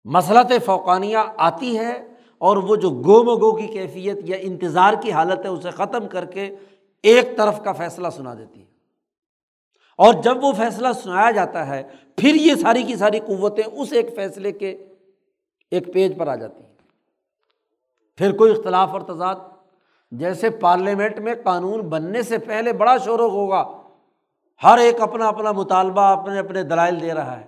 مسلط فوقانیہ آتی ہے۔ اور وہ جو گو مگو کی کیفیت یا انتظار کی حالت ہے، اسے ختم کر کے ایک طرف کا فیصلہ سنا دیتی ہے اور جب وہ فیصلہ سنایا جاتا ہے، پھر یہ ساری کی ساری قوتیں اس ایک فیصلے کے ایک پیج پر آ جاتی ہیں۔ پھر کوئی اختلاف اور تضاد، جیسے پارلیمنٹ میں قانون بننے سے پہلے بڑا شور ہوگا ہر ایک اپنا اپنا مطالبہ اپنے اپنے دلائل دے رہا ہے۔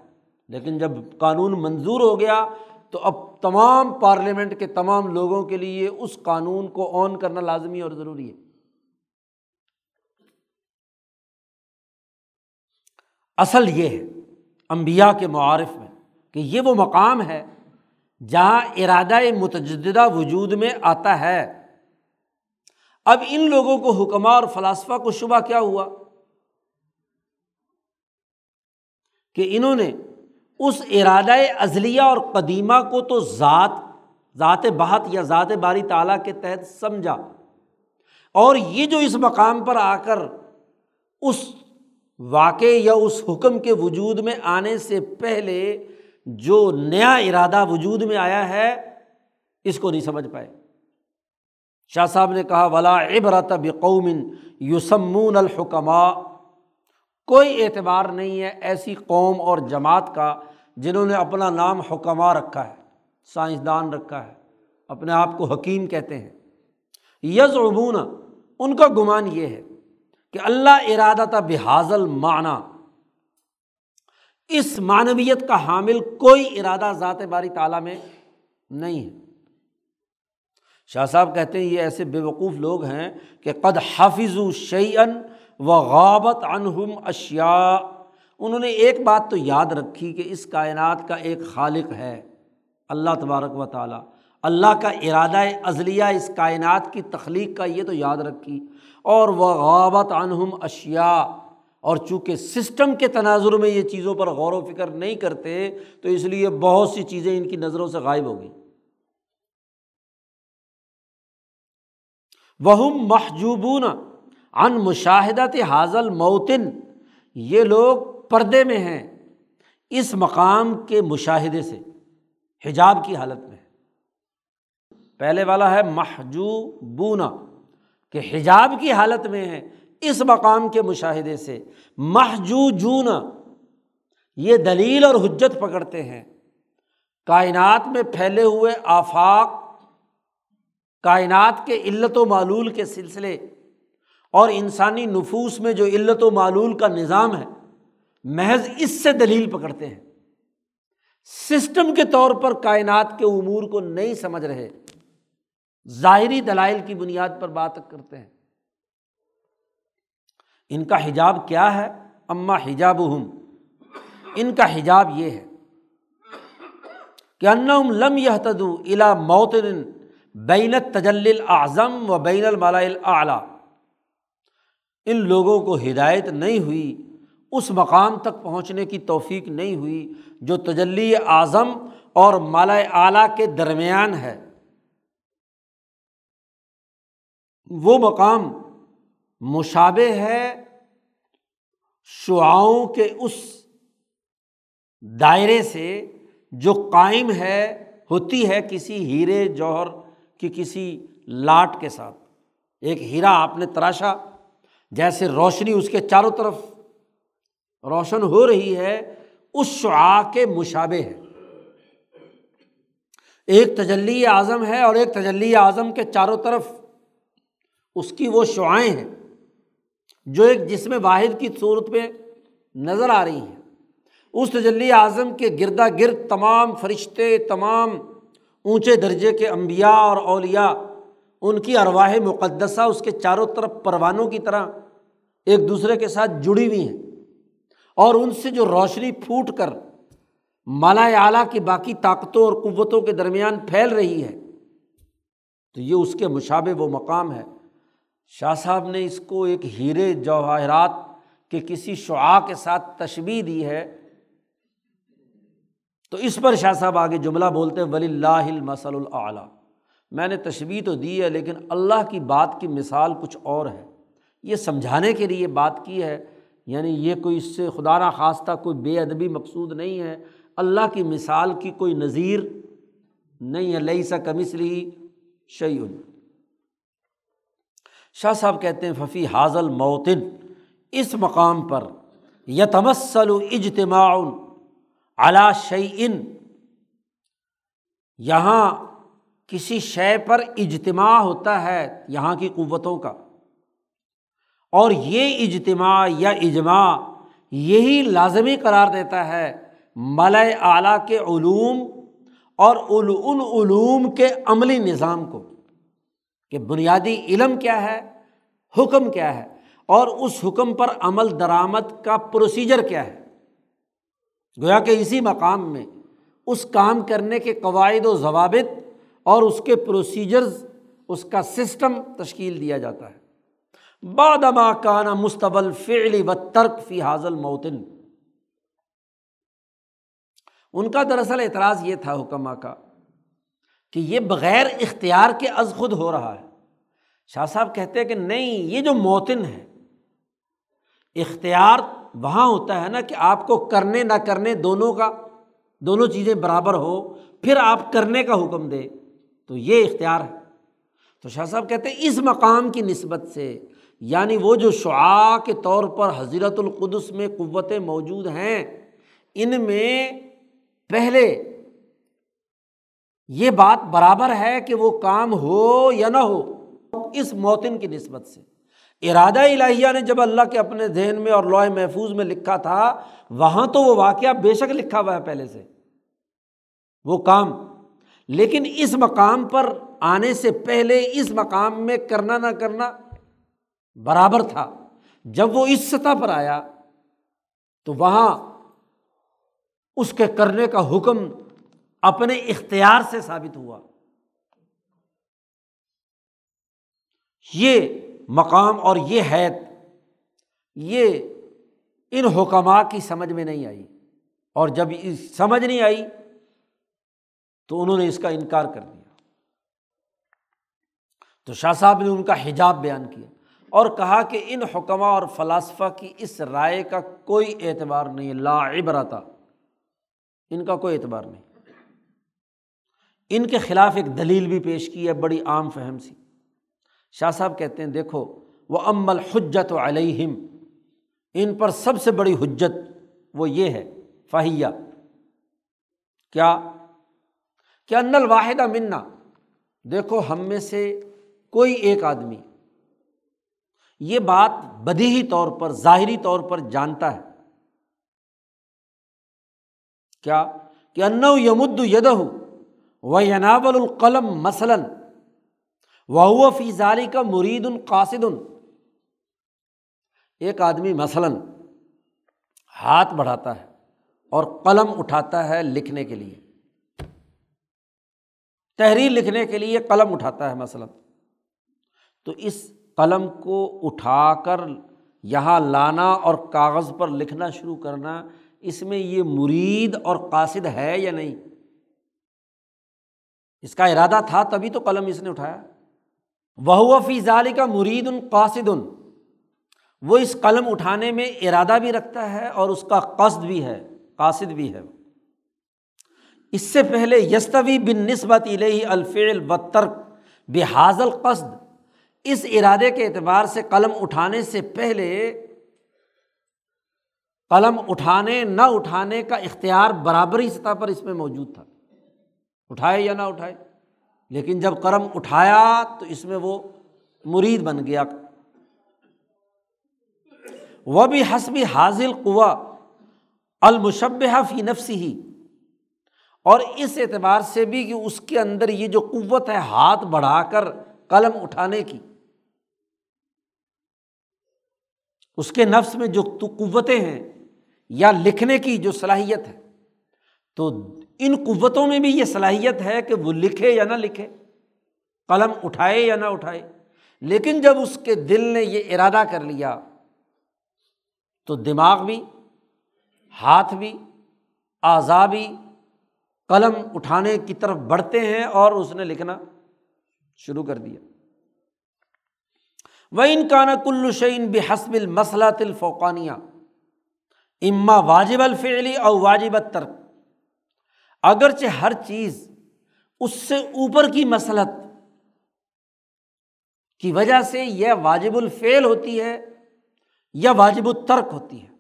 لیکن جب قانون منظور ہو گیا تو اب تمام پارلیمنٹ کے تمام لوگوں کے لیے اس قانون کو آن کرنا لازمی اور ضروری ہے۔ اصل یہ ہے امبیا کے معارف میں کہ یہ وہ مقام ہے جہاں ارادہ متجدہ وجود میں آتا ہے۔ اب ان لوگوں کو حکمہ اور فلاسفہ کو شبہ کیا ہوا کہ انہوں نے اس ارادہ ازلیہ اور قدیمہ کو تو ذات ذات بہت یا ذات باری تعالیٰ کے تحت سمجھا۔ اور یہ جو اس مقام پر آ کر اس واقع یا اس حکم کے وجود میں آنے سے پہلے جو نیا ارادہ وجود میں آیا ہے، اس کو نہیں سمجھ پائے۔ شاہ صاحب نے کہا، ولا عبرت بقومن یوسمون الحکمہ کوئی اعتبار نہیں ہے ایسی قوم اور جماعت کا جنہوں نے اپنا نام حکمہ رکھا ہے، سائنسدان رکھا ہے، اپنے آپ کو حکیم کہتے ہیں۔ یز عبون ان کا گمان یہ ہے کہ اللہ ارادہ تھا بحاظل معنی، اس معنویت کا حامل کوئی ارادہ ذات باری تعالیٰ میں نہیں ہے۔ شاہ صاحب کہتے ہیں یہ ایسے بے وقوف لوگ ہیں کہ قد حافظ شعین و غابت انہم اشیا انہوں نے ایک بات تو یاد رکھی کہ اس کائنات کا ایک خالق ہے، اللہ تبارک و تعالیٰ۔ اللہ کا ارادہ ازلیہ اس کائنات کی تخلیق کا یہ تو یاد رکھی۔ اور وہ غابت عنہم اشیا اور چونکہ سسٹم کے تناظر میں یہ چیزوں پر غور و فکر نہیں کرتے، تو اس لیے بہت سی چیزیں ان کی نظروں سے غائب ہو گئیں۔ وہ محجوبون ان مشاہدت حاضل موتن۔ یہ لوگ پردے میں ہیں، اس مقام کے مشاہدے سے، حجاب کی حالت میں پہلے والا ہے محجوبونا، کہ حجاب کی حالت میں ہے اس مقام کے مشاہدے سے۔ محجو جونا یہ دلیل اور حجت پکڑتے ہیں۔ کائنات میں پھیلے ہوئے آفاق، کائنات کے علت و معلول کے سلسلے اور انسانی نفوس میں جو علت و معلول کا نظام ہے محض اس سے دلیل پکڑتے ہیں۔ سسٹم کے طور پر کائنات کے امور کو نہیں سمجھ رہے، ظاہری دلائل کی بنیاد پر بات کرتے ہیں۔ ان کا حجاب کیا ہے؟ اماں حجاب ہم ان کا حجاب یہ ہے کہ انم لم یہ تدو الا موت بین تجل اعظم و بین المالا اعلیٰ ان لوگوں کو ہدایت نہیں ہوئی اس مقام تک پہنچنے کی توفیق نہیں ہوئی جو تجلی اعظم اور مالا اعلیٰ کے درمیان ہے۔ وہ مقام مشابہ ہے شعاؤں کے اس دائرے سے جو قائم ہے، ہوتی ہے کسی ہیرے جوہر کی کسی لاٹ کے ساتھ۔ ایک ہیرا آپ نے تراشا، جیسے روشنی اس کے چاروں طرف روشن ہو رہی ہے، اس شعا کے مشابے ہے ایک تجلی اعظم ہے اور ایک تجلی اعظم کے چاروں طرف اس کی وہ شعائیں ہیں، جو ایک جسم واحد کی صورت میں نظر آ رہی ہیں۔ اس تجلی اعظم کے گردا گرد تمام فرشتے، تمام اونچے درجے کے انبیاء اور اولیا ان کی ارواہ مقدسہ، اس کے چاروں طرف پروانوں کی طرح ایک دوسرے کے ساتھ جڑی ہوئی ہیں۔ اور ان سے جو روشنی پھوٹ کر مالا اعلیٰ کی باقی طاقتوں اور قوتوں کے درمیان پھیل رہی ہے، تو یہ اس کے مشابے وہ مقام ہے۔ شاہ صاحب نے اس کو ایک ہیرے جواہرات کے کسی شعا کے ساتھ تشبیح دی ہے۔ تو اس پر شاہ صاحب آگے جملہ بولتے ہیں ولی اللہ المسل العلیٰ میں نے تشبیح تو دی ہے، لیکن اللہ کی بات کی مثال کچھ اور ہے۔ یہ سمجھانے کے لیے بات کی ہے یعنی یہ کوئی اس سے خدا نہ خواستہ کوئی بے ادبی مقصود نہیں ہے۔ اللہ کی مثال کی کوئی نظیر نہیں ہے۔ لئی سا کمسلی شعیل شاہ صاحب کہتے ہیں، ففی حاضل موتن اس مقام پر یتمسل اجتماع علا شعین یہاں کسی شے پر اجتماع ہوتا ہے، یہاں کی قوتوں کا۔ اور یہ اجتماع یا اجماع یہی لازمی قرار دیتا ہے ملئے اعلیٰ کے علوم اور ان علوم کے عملی نظام کو کہ بنیادی علم کیا ہے، حکم کیا ہے اور اس حکم پر عمل درآمد کا پروسیجر کیا ہے۔ گویا کہ اسی مقام میں اس کام کرنے کے قواعد و ضوابط اور اس کے پروسیجرز اس کا سسٹم تشکیل دیا جاتا ہے۔ بادما کانا مستبل فعلی و ترک فی حاضل موتن ان کا دراصل اعتراض یہ تھا حکمہ کا کہ یہ بغیر اختیار کے از خود ہو رہا ہے۔ شاہ صاحب کہتے ہیں کہ نہیں، یہ جو موتن ہے، اختیار وہاں ہوتا ہے نا کہ آپ کو کرنے نہ کرنے دونوں کا، دونوں چیزیں برابر ہو، پھر آپ کرنے کا حکم دے، تو یہ اختیار ہے۔ تو شاہ صاحب کہتے ہیں اس مقام کی نسبت سے یعنی وہ جو شعاع کے طور پر حضرت القدس میں قوتیں موجود ہیں، ان میں پہلے یہ بات برابر ہے کہ وہ کام ہو یا نہ ہو، اس موتن کی نسبت سے۔ ارادہ الہیہ نے جب اللہ کے اپنے ذہن میں اور لوہے محفوظ میں لکھا تھا، وہاں تو وہ واقعہ بے شک لکھا ہوا ہے پہلے سے۔ وہ کام۔ لیکن اس مقام پر آنے سے پہلے اس مقام میں کرنا نہ کرنا برابر تھا۔ جب وہ اس سطح پر آیا تو وہاں اس کے کرنے کا حکم اپنے اختیار سے ثابت ہوا۔ یہ مقام اور یہ حید یہ ان حکمات کی سمجھ میں نہیں آئی۔ اور جب سمجھ نہیں آئی تو انہوں نے اس کا انکار کر دیا۔ تو شاہ صاحب نے ان کا حجاب بیان کیا۔ اور کہا کہ ان حکمہ اور فلاسفہ کی اس رائے کا کوئی اعتبار نہیں، لا عبرتا۔ ان کا کوئی اعتبار نہیں۔ ان کے خلاف ایک دلیل بھی پیش کی ہے، بڑی عام فہم سی۔ شاہ صاحب کہتے ہیں، دیکھو وہ امل حجت و علیہم ان پر سب سے بڑی حجت وہ یہ ہے فہیہ کیا؟ کہ ان الواحدہ منا۔ دیکھو، ہم میں سے کوئی ایک آدمی یہ بات بدیہی طور پر، ظاہری طور پر جانتا ہے۔ کیا؟ کہ ان یمد ید و یناول القلم مثلاً وہ فی ظالی کا مرید القاصد ایک آدمی مثلاً ہاتھ بڑھاتا ہے اور قلم اٹھاتا ہے لکھنے کے لیے۔ تحریر لکھنے کے لیے قلم اٹھاتا ہے مثلاً۔ تو اس قلم کو اٹھا کر یہاں لانا اور کاغذ پر لکھنا شروع کرنا، اس میں یہ مرید اور قاصد ہے یا نہیں؟ اس کا ارادہ تھا تبھی تو قلم اس نے اٹھایا۔ وہ فی ظالی کا مرید ان قاصد ان وہ اس قلم اٹھانے میں ارادہ بھی رکھتا ہے اور اس کا قصد بھی ہے، قاصد بھی ہے۔ اس سے پہلے یستوی بن نسبت الفیل و ترک بحاظ القصد اس ارادے کے اعتبار سے قلم اٹھانے سے پہلے قلم اٹھانے، نہ اٹھانے کا اختیار برابری سطح پر اس میں موجود تھا۔ اٹھائے یا نہ اٹھائے، لیکن جب قلم اٹھایا تو اس میں وہ مرید بن گیا۔ وہ بھی حسبی حاضل قوا المشبہ فی نفسی ہی اور اس اعتبار سے بھی کہ اس کے اندر یہ جو قوت ہے، ہاتھ بڑھا کر قلم اٹھانے کی۔ اس کے نفس میں جو قوتیں ہیں یا لکھنے کی جو صلاحیت ہے، تو ان قوتوں میں بھی یہ صلاحیت ہے کہ وہ لکھے یا نہ لکھے، قلم اٹھائے یا نہ اٹھائے۔ لیکن جب اس کے دل نے یہ ارادہ کر لیا، تو دماغ بھی، ہاتھ بھی اعضا بھی قلم اٹھانے کی طرف بڑھتے ہیں اور اس نے لکھنا شروع کر دیا۔ وہ ان کا کلو شعین بحسب المسلح الفوقانیہ اما واجب الفعلی اور واجب ترک اگرچہ ہر چیز اس سے اوپر کی مسلط کی وجہ سے یہ واجب الفعل ہوتی ہے یا واجب الترک ہوتی ہے۔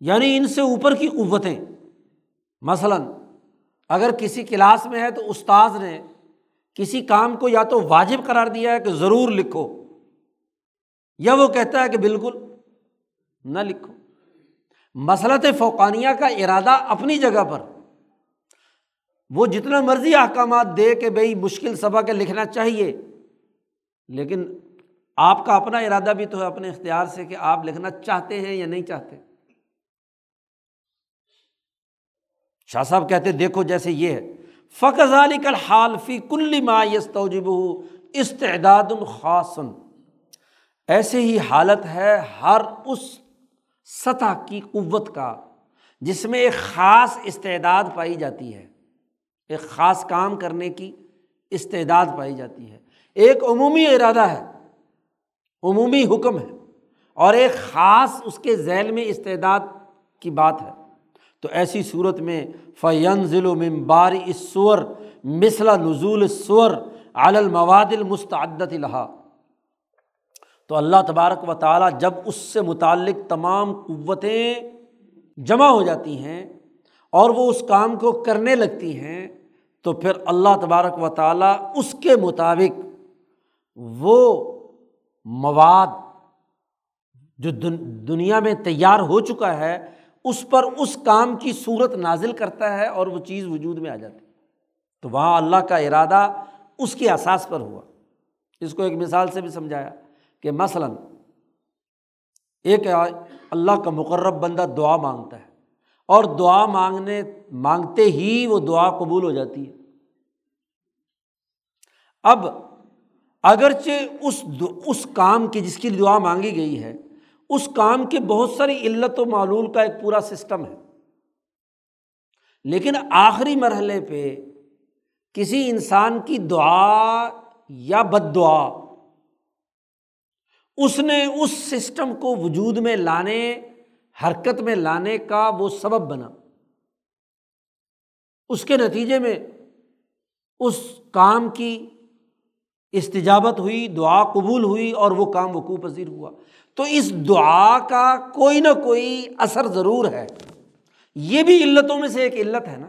یعنی ان سے اوپر کی قوتیں، مثلاً اگر کسی کلاس میں ہے تو استاذ نے کسی کام کو یا تو واجب قرار دیا ہے کہ ضرور لکھو، یا وہ کہتا ہے کہ بالکل نہ لکھو۔ مسلط فوقانیہ کا ارادہ اپنی جگہ پر، وہ جتنا مرضی احکامات دے کہ بھائی مشکل سبق لکھنا چاہیے، لیکن آپ کا اپنا ارادہ بھی تو ہے اپنے اختیار سے کہ آپ لکھنا چاہتے ہیں یا نہیں چاہتے۔ شاہ صاحب کہتے دیکھو جیسے یہ ہے۔ فقض علی کل حال فی کل ما یس توجب استعداد الخاصن ایسے ہی حالت ہے ہر اس سطح کی قوت کا جس میں ایک خاص استعداد پائی جاتی ہے۔ ایک خاص کام کرنے کی استعداد پائی جاتی ہے۔ ایک عمومی ارادہ ہے، عمومی حکم ہے اور ایک خاص اس کے ذیل میں استعداد کی بات ہے۔ تو ایسی صورت میں فین ضلع و ممبار اسور مثلا نزول سور المواد المستعدت الحا تو اللہ تبارک و تعالیٰ جب اس سے متعلق تمام قوتیں جمع ہو جاتی ہیں اور وہ اس کام کو کرنے لگتی ہیں، تو پھر اللہ تبارک و تعالیٰ اس کے مطابق وہ مواد جو دنیا میں تیار ہو چکا ہے اس پر اس کام کی صورت نازل کرتا ہے اور وہ چیز وجود میں آ جاتی تو وہاں اللہ کا ارادہ اس کے احساس پر ہوا۔ اس کو ایک مثال سے بھی سمجھایا کہ مثلاً ایک اللہ کا مقرب بندہ دعا مانگتا ہے اور دعا مانگنے، مانگتے ہی وہ دعا قبول ہو جاتی ہے۔ اب اگرچہ اس اس کام کی جس کی دعا مانگی گئی ہے اس کام کے بہت ساری علت و معلول کا ایک پورا سسٹم ہے۔ لیکن آخری مرحلے پہ کسی انسان کی دعا یا بد دعا، اس نے اس سسٹم کو وجود میں لانے، حرکت میں لانے کا وہ سبب بنا۔ اس کے نتیجے میں اس کام کی استجابت ہوئی، دعا قبول ہوئی اور وہ کام وقوع پذیر ہوا۔ تو اس دعا کا کوئی نہ کوئی اثر ضرور ہے۔ یہ بھی علتوں میں سے ایک علت ہے نا۔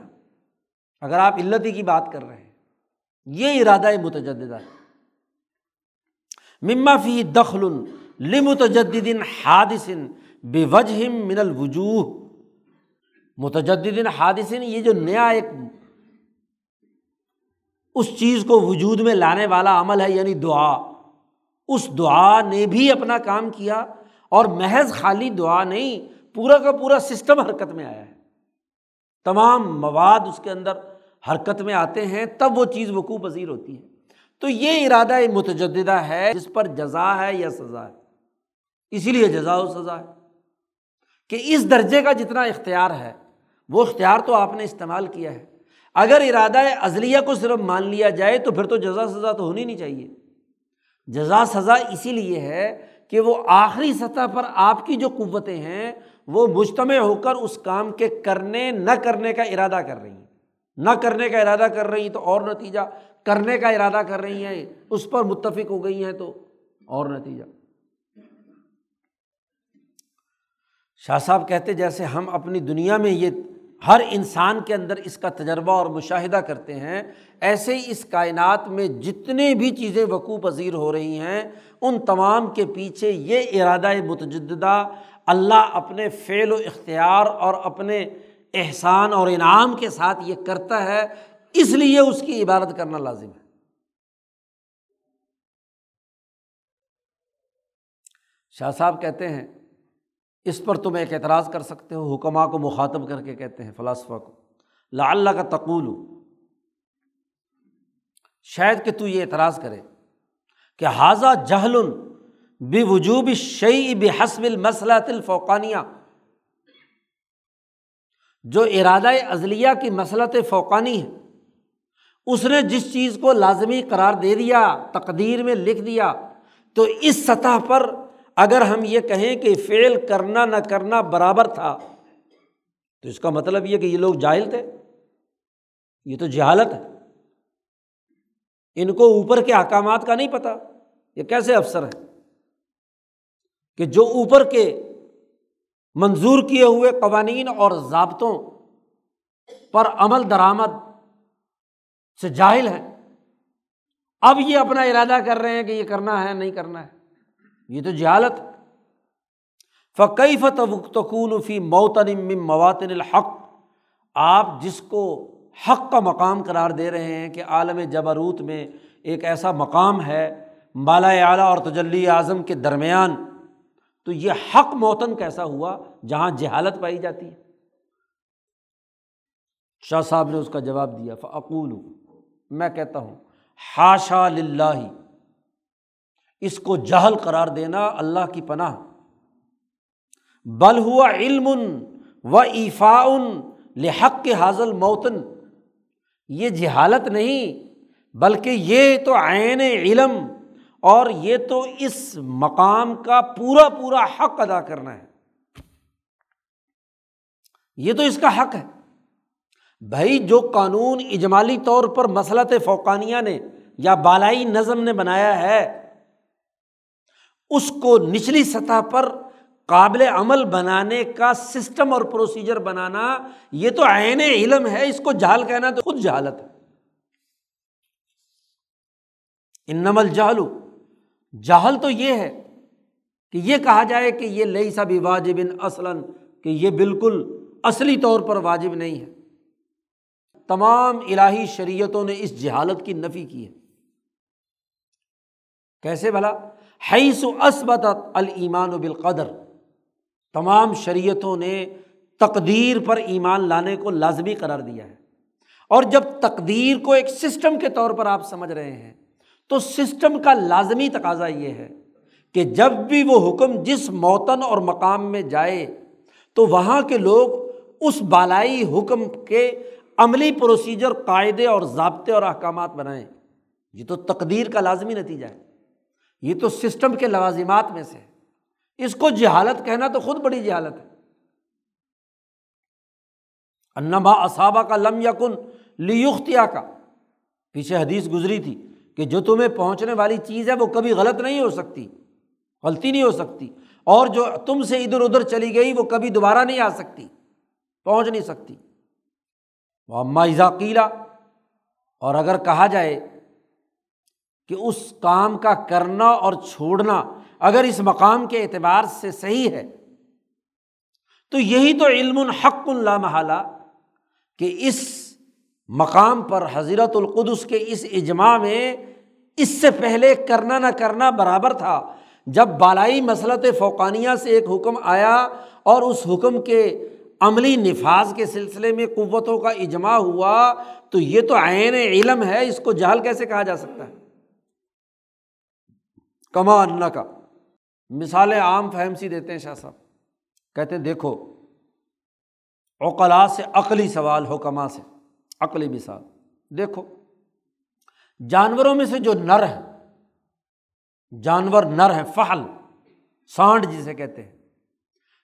اگر آپ علت ہی کی بات کر رہے ہیں، یہ ارادہ متجدہ ہے۔ مما فی دخل لمتجد حادثن بے وجہ من الوجوہ۔ متجدین حادثن، یہ جو نیا ایک اس چیز کو وجود میں لانے والا عمل ہے یعنی دعا۔ اس دعا نے بھی اپنا کام کیا اور محض خالی دعا نہیں، پورا کا پورا سسٹم حرکت میں آیا ہے۔ تمام مواد اس کے اندر حرکت میں آتے ہیں، تب وہ چیز وقوع پذیر ہوتی ہے۔ تو یہ ارادہ متجدہ ہے، جس پر جزا ہے یا سزا ہے۔ اسی لیے جزا و سزا ہے۔ کہ اس درجے کا جتنا اختیار ہے، وہ اختیار تو آپ نے استعمال کیا ہے۔ اگر ارادہ ازلیہ کو صرف مان لیا جائے تو پھر تو جزا سزا تو ہونی نہیں چاہیے۔ جزا سزا اسی لیے ہے کہ وہ آخری سطح پر آپ کی جو قوتیں ہیں، وہ مجتمع ہو کر اس کام کے کرنے، نہ کرنے کا ارادہ کر رہی ہیں۔ نہ کرنے کا ارادہ کر رہی تو اور نتیجہ، کرنے کا ارادہ کر رہی ہیں، اس پر متفق ہو گئی ہیں تو اور نتیجہ۔ شاہ صاحب کہتے جیسے ہم اپنی دنیا میں یہ ہر انسان کے اندر اس کا تجربہ اور مشاہدہ کرتے ہیں ایسے ہی اس کائنات میں جتنی بھی چیزیں وقوع پذیر ہو رہی ہیں، ان تمام کے پیچھے یہ ارادہ متجدہ اللہ اپنے فعل و اختیار اور اپنے احسان اور انعام کے ساتھ یہ کرتا ہے، اس لیے اس کی عبادت کرنا لازم ہے۔ شاہ صاحب کہتے ہیں، اس پر تم ایک اعتراض کر سکتے ہو حکمہ کو مخاطب کر کے کہتے ہیں، فلاسفہ کو لا اللہ کا تقول شاید کہ تو یہ اعتراض کرے کہ حاضہ جہل بے وجوب شعی بے حسب المسلط الفوقانیہ، جو ارادہ ازلیہ کی مسلط فوقانی ہے، اس نے جس چیز کو لازمی قرار دے دیا، تقدیر میں لکھ دیا، تو اس سطح پر اگر ہم یہ کہیں کہ فیل کرنا نہ کرنا برابر تھا، تو اس کا مطلب یہ کہ یہ لوگ جاہل تھے، یہ تو جہالت ہے۔ ان کو اوپر کے احکامات کا نہیں پتہ یہ کیسے افسر ہے کہ جو اوپر کے منظور کیے ہوئے قوانین اور ضابطوں پر عمل درآمد سے جاہل ہے اب یہ اپنا ارادہ کر رہے ہیں کہ یہ کرنا ہے، نہیں کرنا ہے۔ یہ تو جہالت۔ فقی فتقون فی موتن مواتن الحق؟ آپ جس کو حق کا مقام قرار دے رہے ہیں کہ عالم جبروت میں ایک ایسا مقام ہے، بالا اعلیٰ اور تجلی اعظم کے درمیان۔ تو یہ حق موتن کیسا ہوا؟ جہاں جہالت پائی جاتی ہے۔ شاہ صاحب نے اس کا جواب دیا فعقول میں کہتا ہوں ہاشا لاہ اس کو جہل قرار دینا اللہ کی پناہ۔ بل ہوا علم و ایفاون لحق کے حاضل موتن۔ یہ جہالت نہیں، بلکہ یہ تو عین علم اور یہ تو اس مقام کا پورا پورا حق ادا کرنا ہے۔ یہ تو اس کا حق ہے۔ بھائی، جو قانون اجمالی طور پر مسلط فوقانیہ نے یا بالائی نظم نے بنایا ہے، اس کو نچلی سطح پر قابل عمل بنانے کا سسٹم اور پروسیجر بنانا، یہ تو عین علم ہے، اس کو جہل کہنا تو خود جہالت ہے۔ ان نمل جہلو جہل تو یہ ہے کہ یہ کہا جائے کہ یہ لئی سا بھی واجب اصلاً، کہ یہ بالکل اصلی طور پر واجب نہیں ہے۔ تمام الہی شریعتوں نے اس جہالت کی نفی کی ہے۔ کیسے بھلا؟ حیث اسبت المان و بالقدر۔ تمام شریعتوں نے تقدیر پر ایمان لانے کو لازمی قرار دیا ہے۔ اور جب تقدیر کو ایک سسٹم کے طور پر آپ سمجھ رہے ہیں، تو سسٹم کا لازمی تقاضا یہ ہے کہ جب بھی وہ حکم جس موتن اور مقام میں جائے، تو وہاں کے لوگ اس بالائی حکم کے عملی پروسیجر، قاعدے اور ضابطے اور احکامات بنائیں۔ یہ تو تقدیر کا لازمی نتیجہ ہے۔ یہ تو سسٹم کے لوازمات میں سے ہے۔ اس کو جہالت کہنا تو خود بڑی جہالت ہے۔ انما اصابہ کا لم یقن لیختیا کا پیچھے حدیث گزری تھی کہ جو تمہیں پہنچنے والی چیز ہے وہ کبھی غلط نہیں ہو سکتی، غلطی نہیں ہو سکتی، اور جو تم سے ادھر ادھر چلی گئی وہ کبھی دوبارہ نہیں آ سکتی، پہنچ نہیں سکتی۔ وہ اما ذاکیلا اور اگر کہا جائے کہ اس کام کا کرنا اور چھوڑنا اگر اس مقام کے اعتبار سے صحیح ہے، تو یہی تو علم الحق اللہ محالہ کہ اس مقام پر حضرت القدس کے اس اجماع میں اس سے پہلے کرنا نہ کرنا برابر تھا۔ جب بالائی مسلط فوقانیہ سے ایک حکم آیا اور اس حکم کے عملی نفاذ کے سلسلے میں قوتوں کا اجماع ہوا، تو یہ تو عین علم ہے، اس کو جہل کیسے کہا جا سکتا ہے؟ کما ان کا مثالیں عام فہم سی دیتے ہیں شاہ صاحب۔ کہتے ہیں، دیکھو اوقلا سے عقلی سوال ہو سے عقلی مثال۔ دیکھو، جانوروں میں سے جو نر ہے جانور نر ہے فہل سانڈ جسے کہتے ہیں،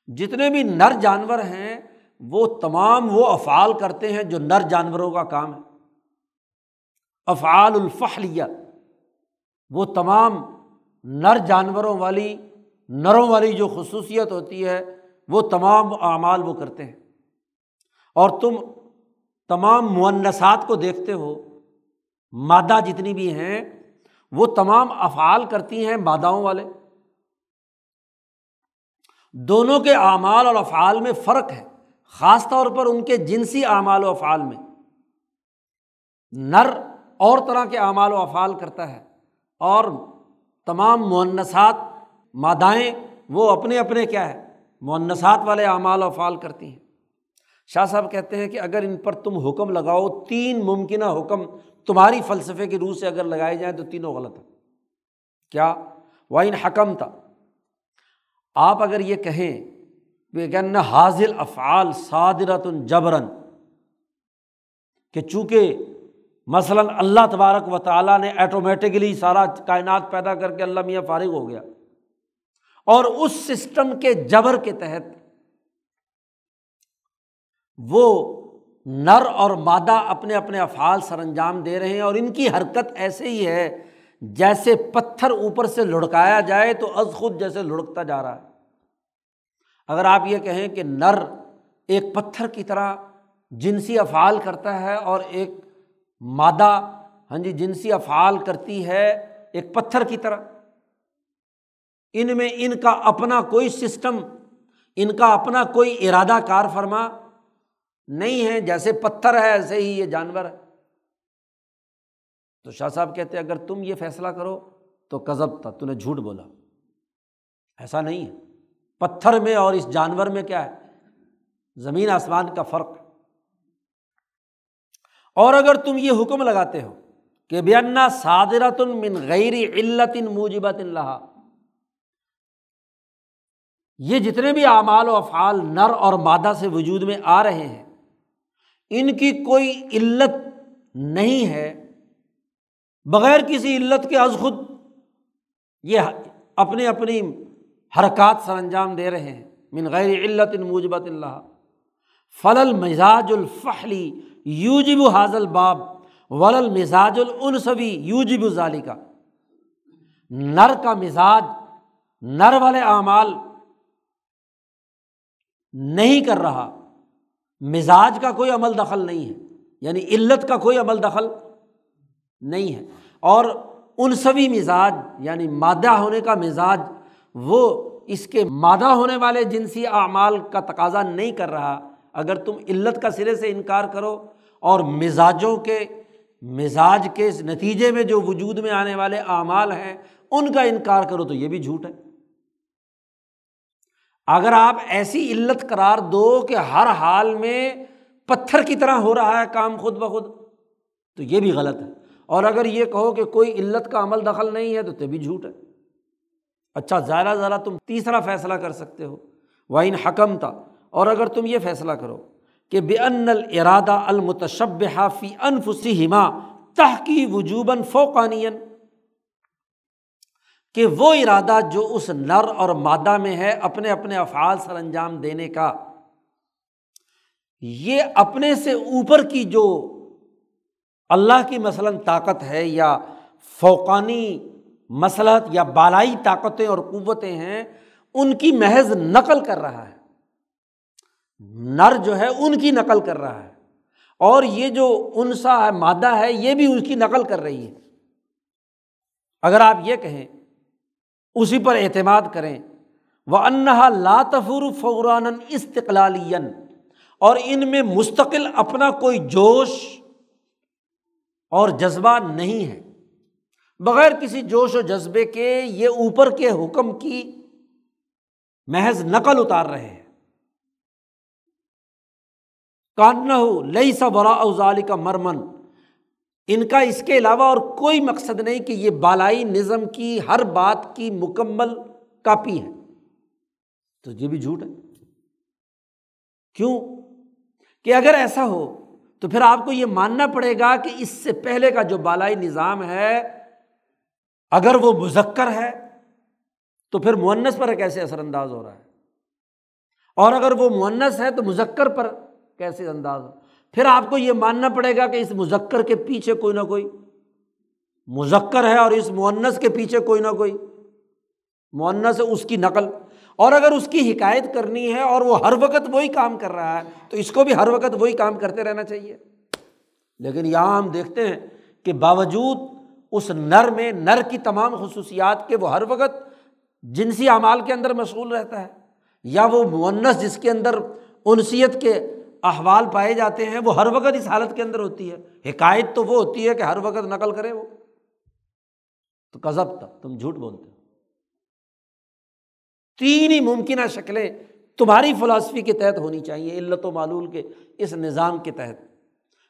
جتنے بھی نر جانور ہیں، وہ تمام وہ افعال کرتے ہیں جو نر جانوروں کا کام ہے۔ افعال الفحلیہ، وہ تمام نر جانوروں والی نروں والی جو خصوصیت ہوتی ہے، وہ تمام اعمال وہ کرتے ہیں۔ اور تم تمام منسات کو دیکھتے ہو، مادہ جتنی بھی ہیں، وہ تمام افعال کرتی ہیں ماداؤں والے۔ دونوں کے اعمال اور افعال میں فرق ہے، خاص طور پر ان کے جنسی اعمال و افعال میں۔ نر اور طرح کے اعمال و افعال کرتا ہے اور تمام منسات مادائیں، وہ اپنے اپنے کیا ہے منسات والے اعمال و افعال کرتی ہیں۔ شاہ صاحب کہتے ہیں کہ اگر ان پر تم حکم لگاؤ، تین ممکنہ حکم تمہاری فلسفے کی روح سے اگر لگائے جائیں تو تینوں غلط ہیں۔ کیا؟ وہ ان حکم تھا آپ اگر یہ کہیں کہ حاضل افعال صادرت جبرن کہ چونکہ مثلاً اللہ تبارک و تعالیٰ نے ایٹومیٹکلی سارا کائنات پیدا کر کے اللہ میاں فارغ ہو گیا۔ اور اس سسٹم کے جبر کے تحت وہ نر اور مادہ اپنے اپنے افعال سر انجام دے رہے ہیں اور ان کی حرکت ایسے ہی ہے جیسے پتھر اوپر سے لڑکایا جائے تو از خود جیسے لڑکتا جا رہا ہے۔ اگر آپ یہ کہیں کہ نر ایک پتھر کی طرح جنسی افعال کرتا ہے اور ایک مادہ ہاں جی جنسی افعال کرتی ہے ایک پتھر کی طرح ان میں ان کا اپنا کوئی سسٹم، ان کا اپنا کوئی ارادہ کار فرما نہیں ہے، جیسے پتھر ہے، ایسے ہی یہ جانور ہے۔ تو شاہ صاحب کہتے اگر تم یہ فیصلہ کرو تو کزب تھا، تو نے جھوٹ بولا۔ ایسا نہیں ہے۔ پتھر میں اور اس جانور میں کیا ہے؟ زمین آسمان کا فرق۔ اور اگر تم یہ حکم لگاتے ہو کہ بے انا من غیر علت موجبت اللہ یہ جتنے بھی اعمال و افعال نر اور مادہ سے وجود میں آ رہے ہیں، ان کی کوئی علت نہیں ہے۔ بغیر کسی علت کے از خود یہ اپنی اپنی حرکات سر انجام دے رہے ہیں۔ من غیر علت موجبت اللہ۔ فلل مزاج الفحلی یوجب حاضل باب ولل مزاج العنصوی یوجب ظالی کا نر کا مزاج، نر والے اعمال نہیں کر رہا۔ مزاج کا کوئی عمل دخل نہیں ہے یعنی علت کا کوئی عمل دخل نہیں ہے۔ اور انسوی مزاج یعنی مادہ ہونے کا مزاج، وہ اس کے مادہ ہونے والے جنسی اعمال کا تقاضا نہیں کر رہا۔ اگر تم علت کا سرے سے انکار کرو اور مزاجوں کے، مزاج کے نتیجے میں جو وجود میں آنے والے اعمال ہیں، ان کا انکار کرو تو یہ بھی جھوٹ ہے۔ اگر آپ ایسی علت قرار دو کہ ہر حال میں پتھر کی طرح ہو رہا ہے کام خود بخود، تو یہ بھی غلط ہے۔ اور اگر یہ کہو کہ کوئی علت کا عمل دخل نہیں ہے، تو تبھی جھوٹ ہے۔ اچھا ذرا ذرا تم تیسرا فیصلہ کر سکتے ہو۔ وہ ان حکم تھا اور اگر تم یہ فیصلہ کرو کہ بے ان الرادہ المتشب حافی انفسیما تحقی وجوباً فوقانین کہ وہ ارادہ جو اس نر اور مادہ میں ہے اپنے اپنے افعال سر انجام دینے کا، یہ اپنے سے اوپر کی جو اللہ کی مثلاً طاقت ہے یا فوقانی مسلحت یا بالائی طاقتیں اور قوتیں ہیں، ان کی محض نقل کر رہا ہے۔ نر جو ہے ان کی نقل کر رہا ہے۔ اور یہ جو انسا ہے، مادہ ہے، یہ بھی اس کی نقل کر رہی ہے۔ اگر آپ یہ کہیں اسی پر اعتماد کریں۔ وہ انہا لاتفر فوران استقلالی اور ان میں مستقل اپنا کوئی جوش اور جذبہ نہیں ہے۔ بغیر کسی جوش و جذبے کے یہ اوپر کے حکم کی محض نقل اتار رہے ہیں۔ کان ہو لئی سا برا اوزالی کا مرمن ان کا اس کے علاوہ اور کوئی مقصد نہیں کہ یہ بالائی نظم کی ہر بات کی مکمل کاپی ہے۔ تو یہ بھی جھوٹ ہے۔ کیوں؟ کہ اگر ایسا ہو تو پھر آپ کو یہ ماننا پڑے گا کہ اس سے پہلے کا جو بالائی نظام ہے، اگر وہ مذکر ہے تو پھر مونس پر کیسے اثر انداز ہو رہا ہے؟ اور اگر وہ معنس ہے تو مذکر پر کیسے انداز ہو پھر آپ کو یہ ماننا پڑے گا کہ اس مذکر کے پیچھے کوئی نہ کوئی۔ مذکر ہے اور اس معنس کے پیچھے کوئی نہ کوئی۔ معنس اس کی نقل۔ اور اگر اس کی حکایت کرنی ہے اور وہ ہر وقت وہی کام کر رہا ہے، تو اس کو بھی ہر وقت وہی کام کرتے رہنا چاہیے۔ لیکن یہاں ہم دیکھتے ہیں کہ باوجود اس نر میں، نر کی تمام خصوصیات کے وہ ہر وقت جنسی اعمال کے اندر مشغول رہتا ہے، یا وہ معنس جس کے اندر انسیت کے احوال پائے جاتے ہیں، وہ ہر وقت اس حالت کے اندر ہوتی ہے۔ حکایت تو وہ ہوتی ہے کہ ہر وقت نقل کرے وہ۔ تو کذب تھا تم جھوٹ بولتے تین ہی ممکنہ شکلیں تمہاری فلاسفی کے تحت ہونی چاہیے، علت و معلول کے، اس نظام کے تحت۔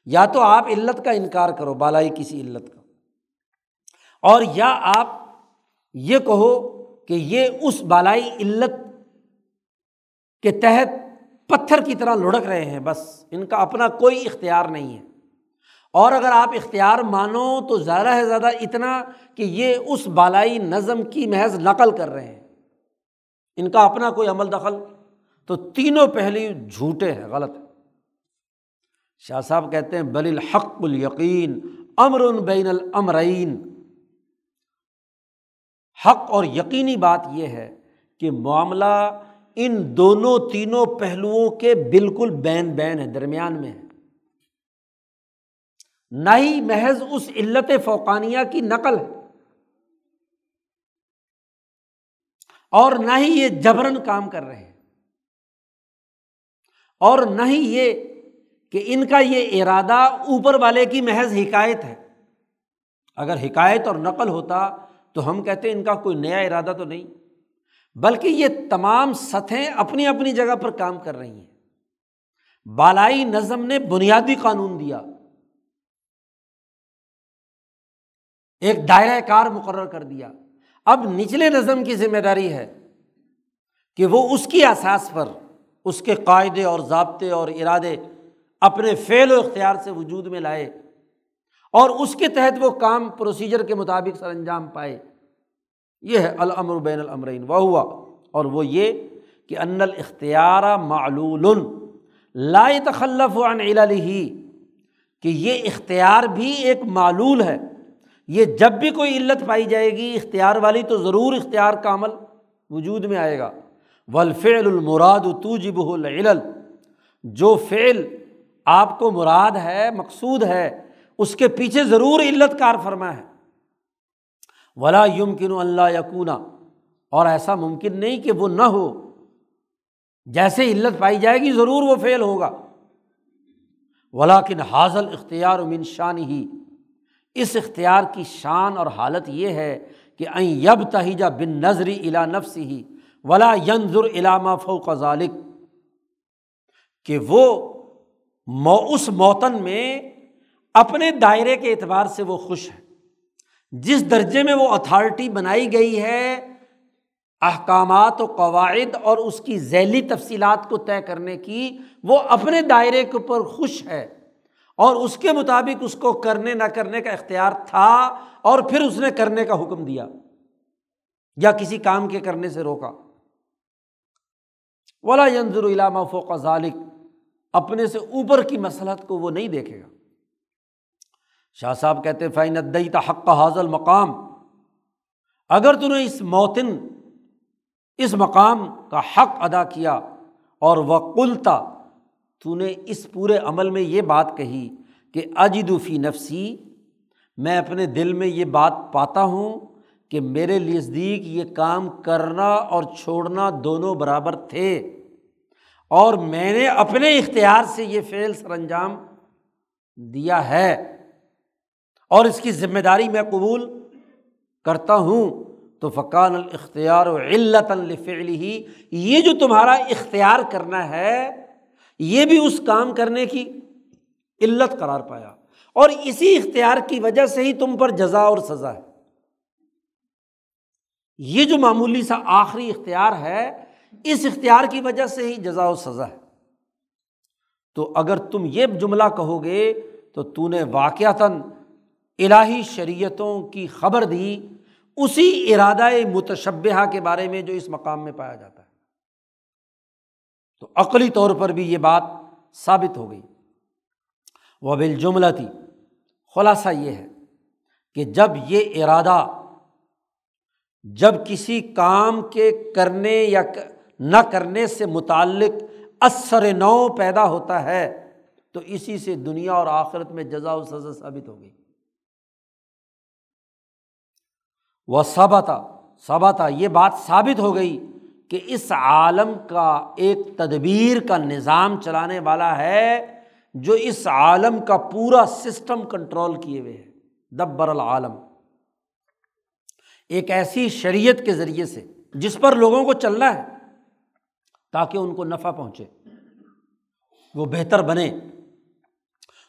یا تو آپ علت کا انکار کرو، بالائی کسی علت کا۔ اور یا آپ یہ کہو کہ یہ اس بالائی علت کے تحت پتھر کی طرح لڑک رہے ہیں، بس ان کا اپنا کوئی اختیار نہیں ہے۔ اور اگر آپ اختیار مانو تو زیادہ سے زیادہ اتنا کہ یہ اس بالائی نظم کی محض نقل کر رہے ہیں۔ ان کا اپنا کوئی عمل دخل؟ تو تینوں پہلے جھوٹے ہیں، غلط ہے شاہ صاحب کہتے ہیں، بل الحق الیقین امر بین الامرین۔ حق اور یقینی بات یہ ہے کہ معاملہ ان دونوں تینوں پہلوؤں کے بالکل بین بین ہے درمیان میں ہے نہ ہی محض اس علت فوقانیہ کی نقل ہے۔ اور نہ ہی یہ جبرن کام کر رہے ہیں۔ اور نہ ہی یہ کہ ان کا یہ ارادہ اوپر والے کی محض حکایت ہے۔ اگر حکایت اور نقل ہوتا تو ہم کہتے ہیں ان کا کوئی نیا ارادہ تو نہیں۔ بلکہ یہ تمام سطحیں اپنی اپنی جگہ پر کام کر رہی ہیں۔ بالائی نظم نے بنیادی قانون دیا۔ ایک دائرۂ کار مقرر کر دیا۔ اب نچلے نظم کی ذمہ داری ہے کہ وہ اس کی احساس پر اس کے قاعدے اور ضابطے اور ارادے اپنے فعل و اختیار سے وجود میں لائے اور اس کے تحت وہ کام پروسیجر کے مطابق سر انجام پائے۔ یہ ہے الامر بین الامرین، وہ ہوا۔ اور وہ یہ کہ ان الاختیار معلول، لا تخلف عن علله، کہ یہ اختیار بھی ایک معلول ہے۔ یہ جب بھی کوئی علت پائی جائے گی، اختیار والی تو ضرور اختیار کا عمل وجود میں آئے گا۔ ولفعل المراد تو جب العل جو فعل آپ کو مراد ہے، مقصود ہے، اس کے پیچھے ضرور علت کار فرما ہے۔ ولا یمکن اللہ یقونا اور ایسا ممکن نہیں کہ وہ نہ ہو۔ جیسے علت پائی جائے گی، ضرور وہ فیل ہوگا۔ ولاکن حاضل اختیار من شان ہی اس اختیار کی شان اور حالت یہ ہے کہ این یب تہیجا بن نظری الا نفس ہی ولا ینظر علامہ فوق ذالک کہ وہ اس موتن میں اپنے دائرے کے اعتبار سے وہ خوش ہے۔ جس درجے میں وہ اتھارٹی بنائی گئی ہے، احکامات و قواعد اور اس کی ذیلی تفصیلات کو طے کرنے کی، وہ اپنے دائرے کے اوپر خوش ہے۔ اور اس کے مطابق اس کو کرنے نہ کرنے کا اختیار تھا اور پھر اس نے کرنے کا حکم دیا۔ یا کسی کام کے کرنے سے روکا۔ ولا ینظر علامہ فوق ذالک اپنے سے اوپر کی مسلحت کو وہ نہیں دیکھے گا۔ شاہ صاحب کہتے فائن ادئی حق حاضل مقام اگر تو نے اس موتن اس مقام کا حق ادا کیا اور وہ کلتا تو نے اس پورے عمل میں یہ بات کہی کہ اجدوفی نفسی، میں اپنے دل میں یہ بات پاتا ہوں کہ میرے نزدیک یہ کام کرنا اور چھوڑنا دونوں برابر تھے۔ اور میں نے اپنے اختیار سے یہ فعل سر انجام دیا ہے۔ اور اس کی ذمہ داری میں قبول کرتا ہوں، تو فقان الاختیار و علت الفعلی ہی یہ جو تمہارا اختیار کرنا ہے، یہ بھی اس کام کرنے کی علت قرار پایا۔ اور اسی اختیار کی وجہ سے ہی تم پر جزا اور سزا ہے۔ یہ جو معمولی سا آخری اختیار ہے، اس اختیار کی وجہ سے ہی جزا و سزا ہے۔ تو اگر تم یہ جملہ کہو گے، تو تو نے واقعتاً الہی شریعتوں کی خبر دی، اسی ارادہ متشبہ کے بارے میں جو اس مقام میں پایا جاتا ہے۔ تو عقلی طور پر بھی یہ بات ثابت ہو گئی۔ وہ بال جملہ تھی خلاصہ یہ ہے کہ جب یہ ارادہ جب کسی کام کے کرنے یا نہ کرنے سے متعلق اثر نو پیدا ہوتا ہے، تو اسی سے دنیا اور آخرت میں جزا و سزا ثابت ہو گئی۔ وہ صبا تھا صبا تھا یہ بات ثابت ہو گئی کہ اس عالم کا ایک تدبیر کا نظام چلانے والا ہے جو اس عالم کا پورا سسٹم کنٹرول کیے ہوئے ہے، دبر العالم۔ ایک ایسی شریعت کے ذریعے سے جس پر لوگوں کو چلنا ہے تاکہ ان کو نفع پہنچے، وہ بہتر بنے۔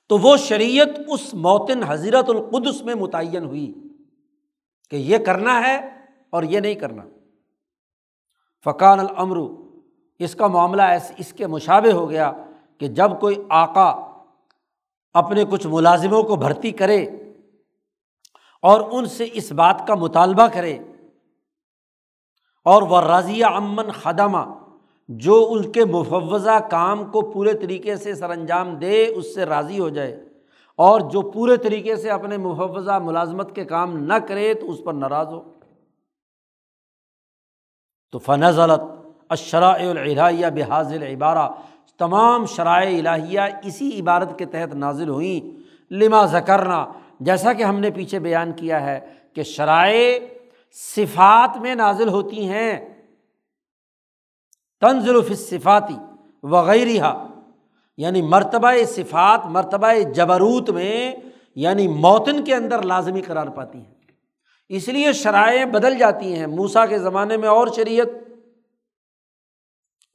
تو وہ شریعت اس موتن حضرت القدس میں متعین ہوئی۔ کہ یہ کرنا ہے اور یہ نہیں کرنا۔ فقان العمر اس کا معاملہ ایسے اس کے مشابے ہو گیا کہ جب کوئی آقا اپنے کچھ ملازموں کو بھرتی کرے اور ان سے اس بات کا مطالبہ کرے، اور وہ رضیہ امن خدمہ جو ان کے مفوضہ کام کو پورے طریقے سے سر انجام دے، اس سے راضی ہو جائے۔ اور جو پورے طریقے سے اپنے مفوضہ ملازمت کے کام نہ کرے تو اس پر ناراض ہو۔ تو فنز اشراء الہیہ بحاظ العبارہ۔ تمام شرائع الہیہ اسی عبارت کے تحت نازل ہوئیں۔ لما زکرنا جیسا کہ ہم نے پیچھے بیان کیا ہے کہ شرائع صفات میں نازل ہوتی ہیں۔ تنزل و صفاتی وغیرہ یعنی مرتبہ صفات، مرتبہ جبروت میں یعنی موتن کے اندر لازمی قرار پاتی ہیں۔ اس لیے شرائیں بدل جاتی ہیں۔ موسا کے زمانے میں اور شریعت،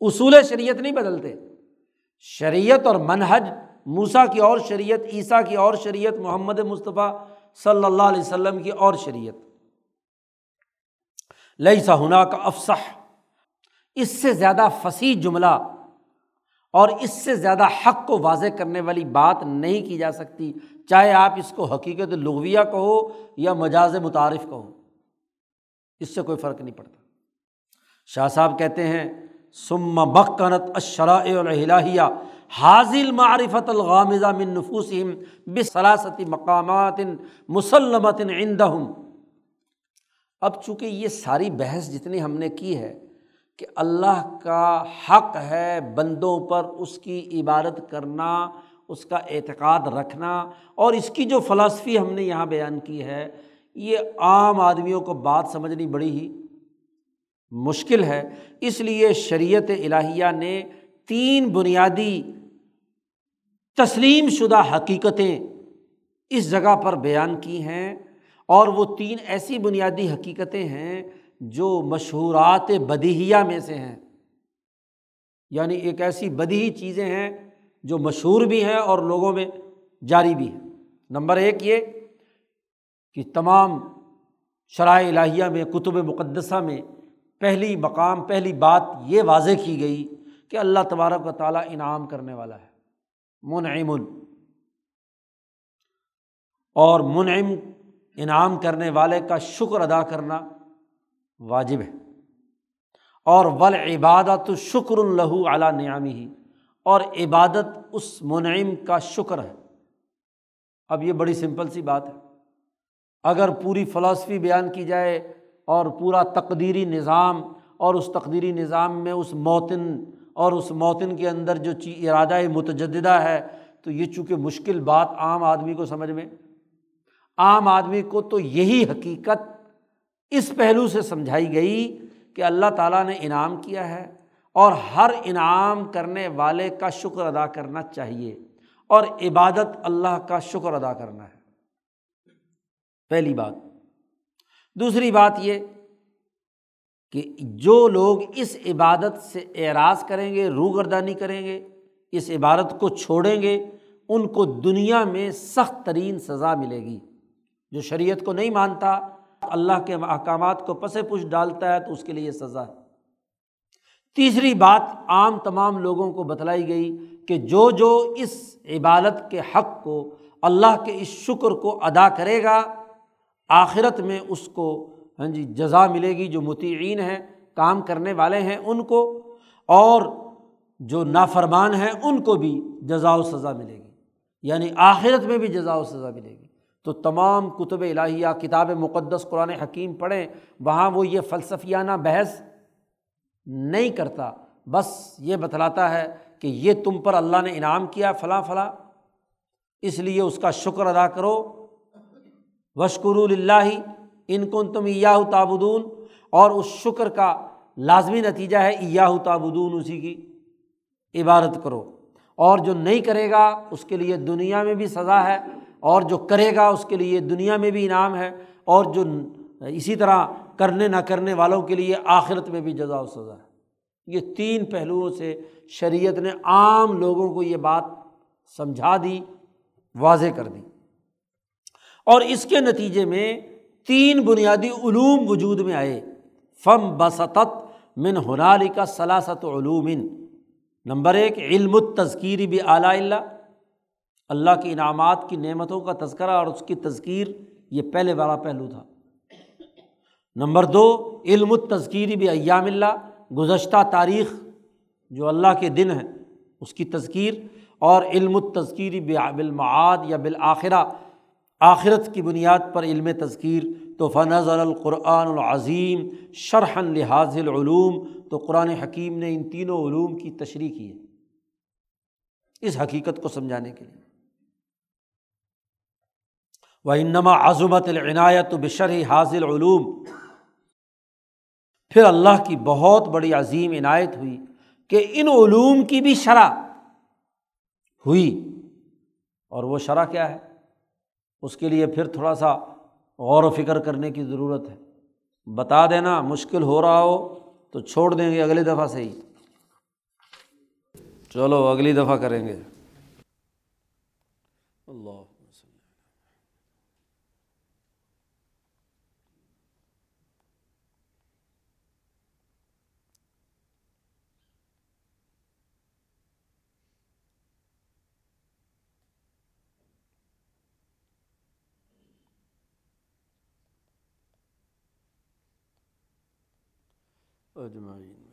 اصول شریعت نہیں بدلتے۔ شریعت اور منہج موسا کی اور شریعت، عیسیٰ کی اور شریعت، محمد مصطفیٰ صلی اللہ علیہ وسلم کی اور شریعت۔ لئی سا ہنا کا افسح اس سے زیادہ فصیح جملہ اور اس سے زیادہ حق کو واضح کرنے والی بات نہیں کی جا سکتی۔ چاہے آپ اس کو حقیقت لغویہ کہو یا مجاز متعارف کہو، اس سے کوئی فرق نہیں پڑتا۔ شاہ صاحب کہتے ہیں سم بکنت اشرا الہیہ حاضل معرفت الغامزہ من نفوسم بصلاثتی مقامات مسلمت عندہم اب چونکہ یہ ساری بحث جتنی ہم نے کی ہے کہ اللہ کا حق ہے بندوں پر اس کی عبادت کرنا، اس کا اعتقاد رکھنا۔ اور اس کی جو فلاسفی ہم نے یہاں بیان کی ہے، یہ عام آدمیوں کو بات سمجھنی بڑی ہی مشکل ہے۔ اس لیے شریعت الہیہ نے تین بنیادی تسلیم شدہ حقیقتیں اس جگہ پر بیان کی ہیں۔ اور وہ تین ایسی بنیادی حقیقتیں ہیں جو مشہورات بدیہیا میں سے ہیں۔ یعنی ایک ایسی بدی چیزیں ہیں جو مشہور بھی ہیں اور لوگوں میں جاری بھی ہیں۔ نمبر ایک یہ کہ تمام شرائع الہیہ میں، کتب مقدسہ میں پہلی مقام، پہلی بات یہ واضح کی گئی کہ اللہ تبارک و تعالیٰ انعام کرنے والا ہے۔ منعم، اور منعم انعام کرنے والے کا شکر ادا کرنا واجب ہے۔ اور ول عبادت شکر اللہ اعلیٰ نیامی ہی اور عبادت اس منعم کا شکر ہے۔ اب یہ بڑی سمپل سی بات ہے۔ اگر پوری فلاسفی بیان کی جائے اور پورا تقدیری نظام اور اس تقدیری نظام میں اس موتن اور اس موتن کے اندر جو چیز ارادہ متجدہ ہے، تو یہ چونکہ مشکل بات عام آدمی کو سمجھ میں، عام آدمی کو تو یہی حقیقت اس پہلو سے سمجھائی گئی کہ اللہ تعالیٰ نے انعام کیا ہے اور ہر انعام کرنے والے کا شکر ادا کرنا چاہیے اور عبادت اللہ کا شکر ادا کرنا ہے۔ پہلی بات۔ دوسری بات یہ کہ جو لوگ اس عبادت سے اعراض کریں گے، روگردانی کریں گے، اس عبادت کو چھوڑیں گے، ان کو دنیا میں سخت ترین سزا ملے گی جو شریعت کو نہیں مانتا اللہ کے احکامات کو پس پش ڈالتا ہے تو اس کے لیے سزا ہے۔ تیسری بات عام تمام لوگوں کو بتلائی گئی کہ جو جو اس عبادت کے حق کو اللہ کے اس شکر کو ادا کرے گا، آخرت میں اس کو ہاں جی جزا ملے گی۔ جو متعین ہیں، کام کرنے والے ہیں ان کو، اور جو نافرمان ہیں ان کو بھی جزا و سزا ملے گی۔ یعنی آخرت میں بھی جزا و سزا ملے گی۔ تو تمام کتب الہیہ، کتاب مقدس، قرآن حکیم پڑھیں، وہاں وہ یہ فلسفیانہ بحث نہیں کرتا، بس یہ بتلاتا ہے کہ یہ تم پر اللہ نے انعام کیا فلاں فلاں، اس لیے اس کا شکر ادا کرو۔ وشکر اللہ ان کن تم ایاہ تابدون اور اس شکر کا لازمی نتیجہ ہے ایاہ تابدون اسی کی عبادت کرو۔ اور جو نہیں کرے گا، اس کے لیے دنیا میں بھی سزا ہے۔ اور جو کرے گا اس کے لیے دنیا میں بھی انعام ہے اور جو اسی طرح کرنے نہ کرنے والوں کے لیے آخرت میں بھی جزا و سزا ہے۔ یہ تین پہلوؤں سے شریعت نے عام لوگوں کو یہ بات سمجھا دی، واضح کر دی۔ اور اس کے نتیجے میں تین بنیادی علوم وجود میں آئے۔ فم بسط من ہنالی کا سلاست علوم نمبر ایک، علم تذکیری بھی اعلیٰ اللہ۔ اللہ کی انعامات کی نعمتوں کا تذکرہ اور اس کی تذکیر یہ پہلے والا پہلو تھا۔ نمبر دو، علم تذکیری بھی ایام اللہ، گزشتہ تاریخ جو اللہ کے دن ہیں اس کی تذکیر، اور علم تذکیری بالمعاد یا بالآخرہ، آخرت کی بنیاد پر علم تذکیر۔ تو فنض القرآن العظیم شرحن لحاظ العلوم، تو قرآن حکیم نے ان تینوں علوم کی تشریح کی ہے۔ اس حقیقت کو سمجھانے کے لیے۔ وہ انما عظمت العنایت بشر حاضل علوم پھر اللہ کی بہت بڑی عظیم عنایت ہوئی کہ ان علوم کی بھی شرح ہوئی۔ اور وہ شرح کیا ہے؟ اس کے لیے پھر تھوڑا سا غور و فکر کرنے کی ضرورت ہے۔ بتا دینا مشکل ہو رہا ہو تو چھوڑ دیں گے اگلی دفعہ سے ہی چلو اگلی دفعہ کریں گے اللہ اجمعین۔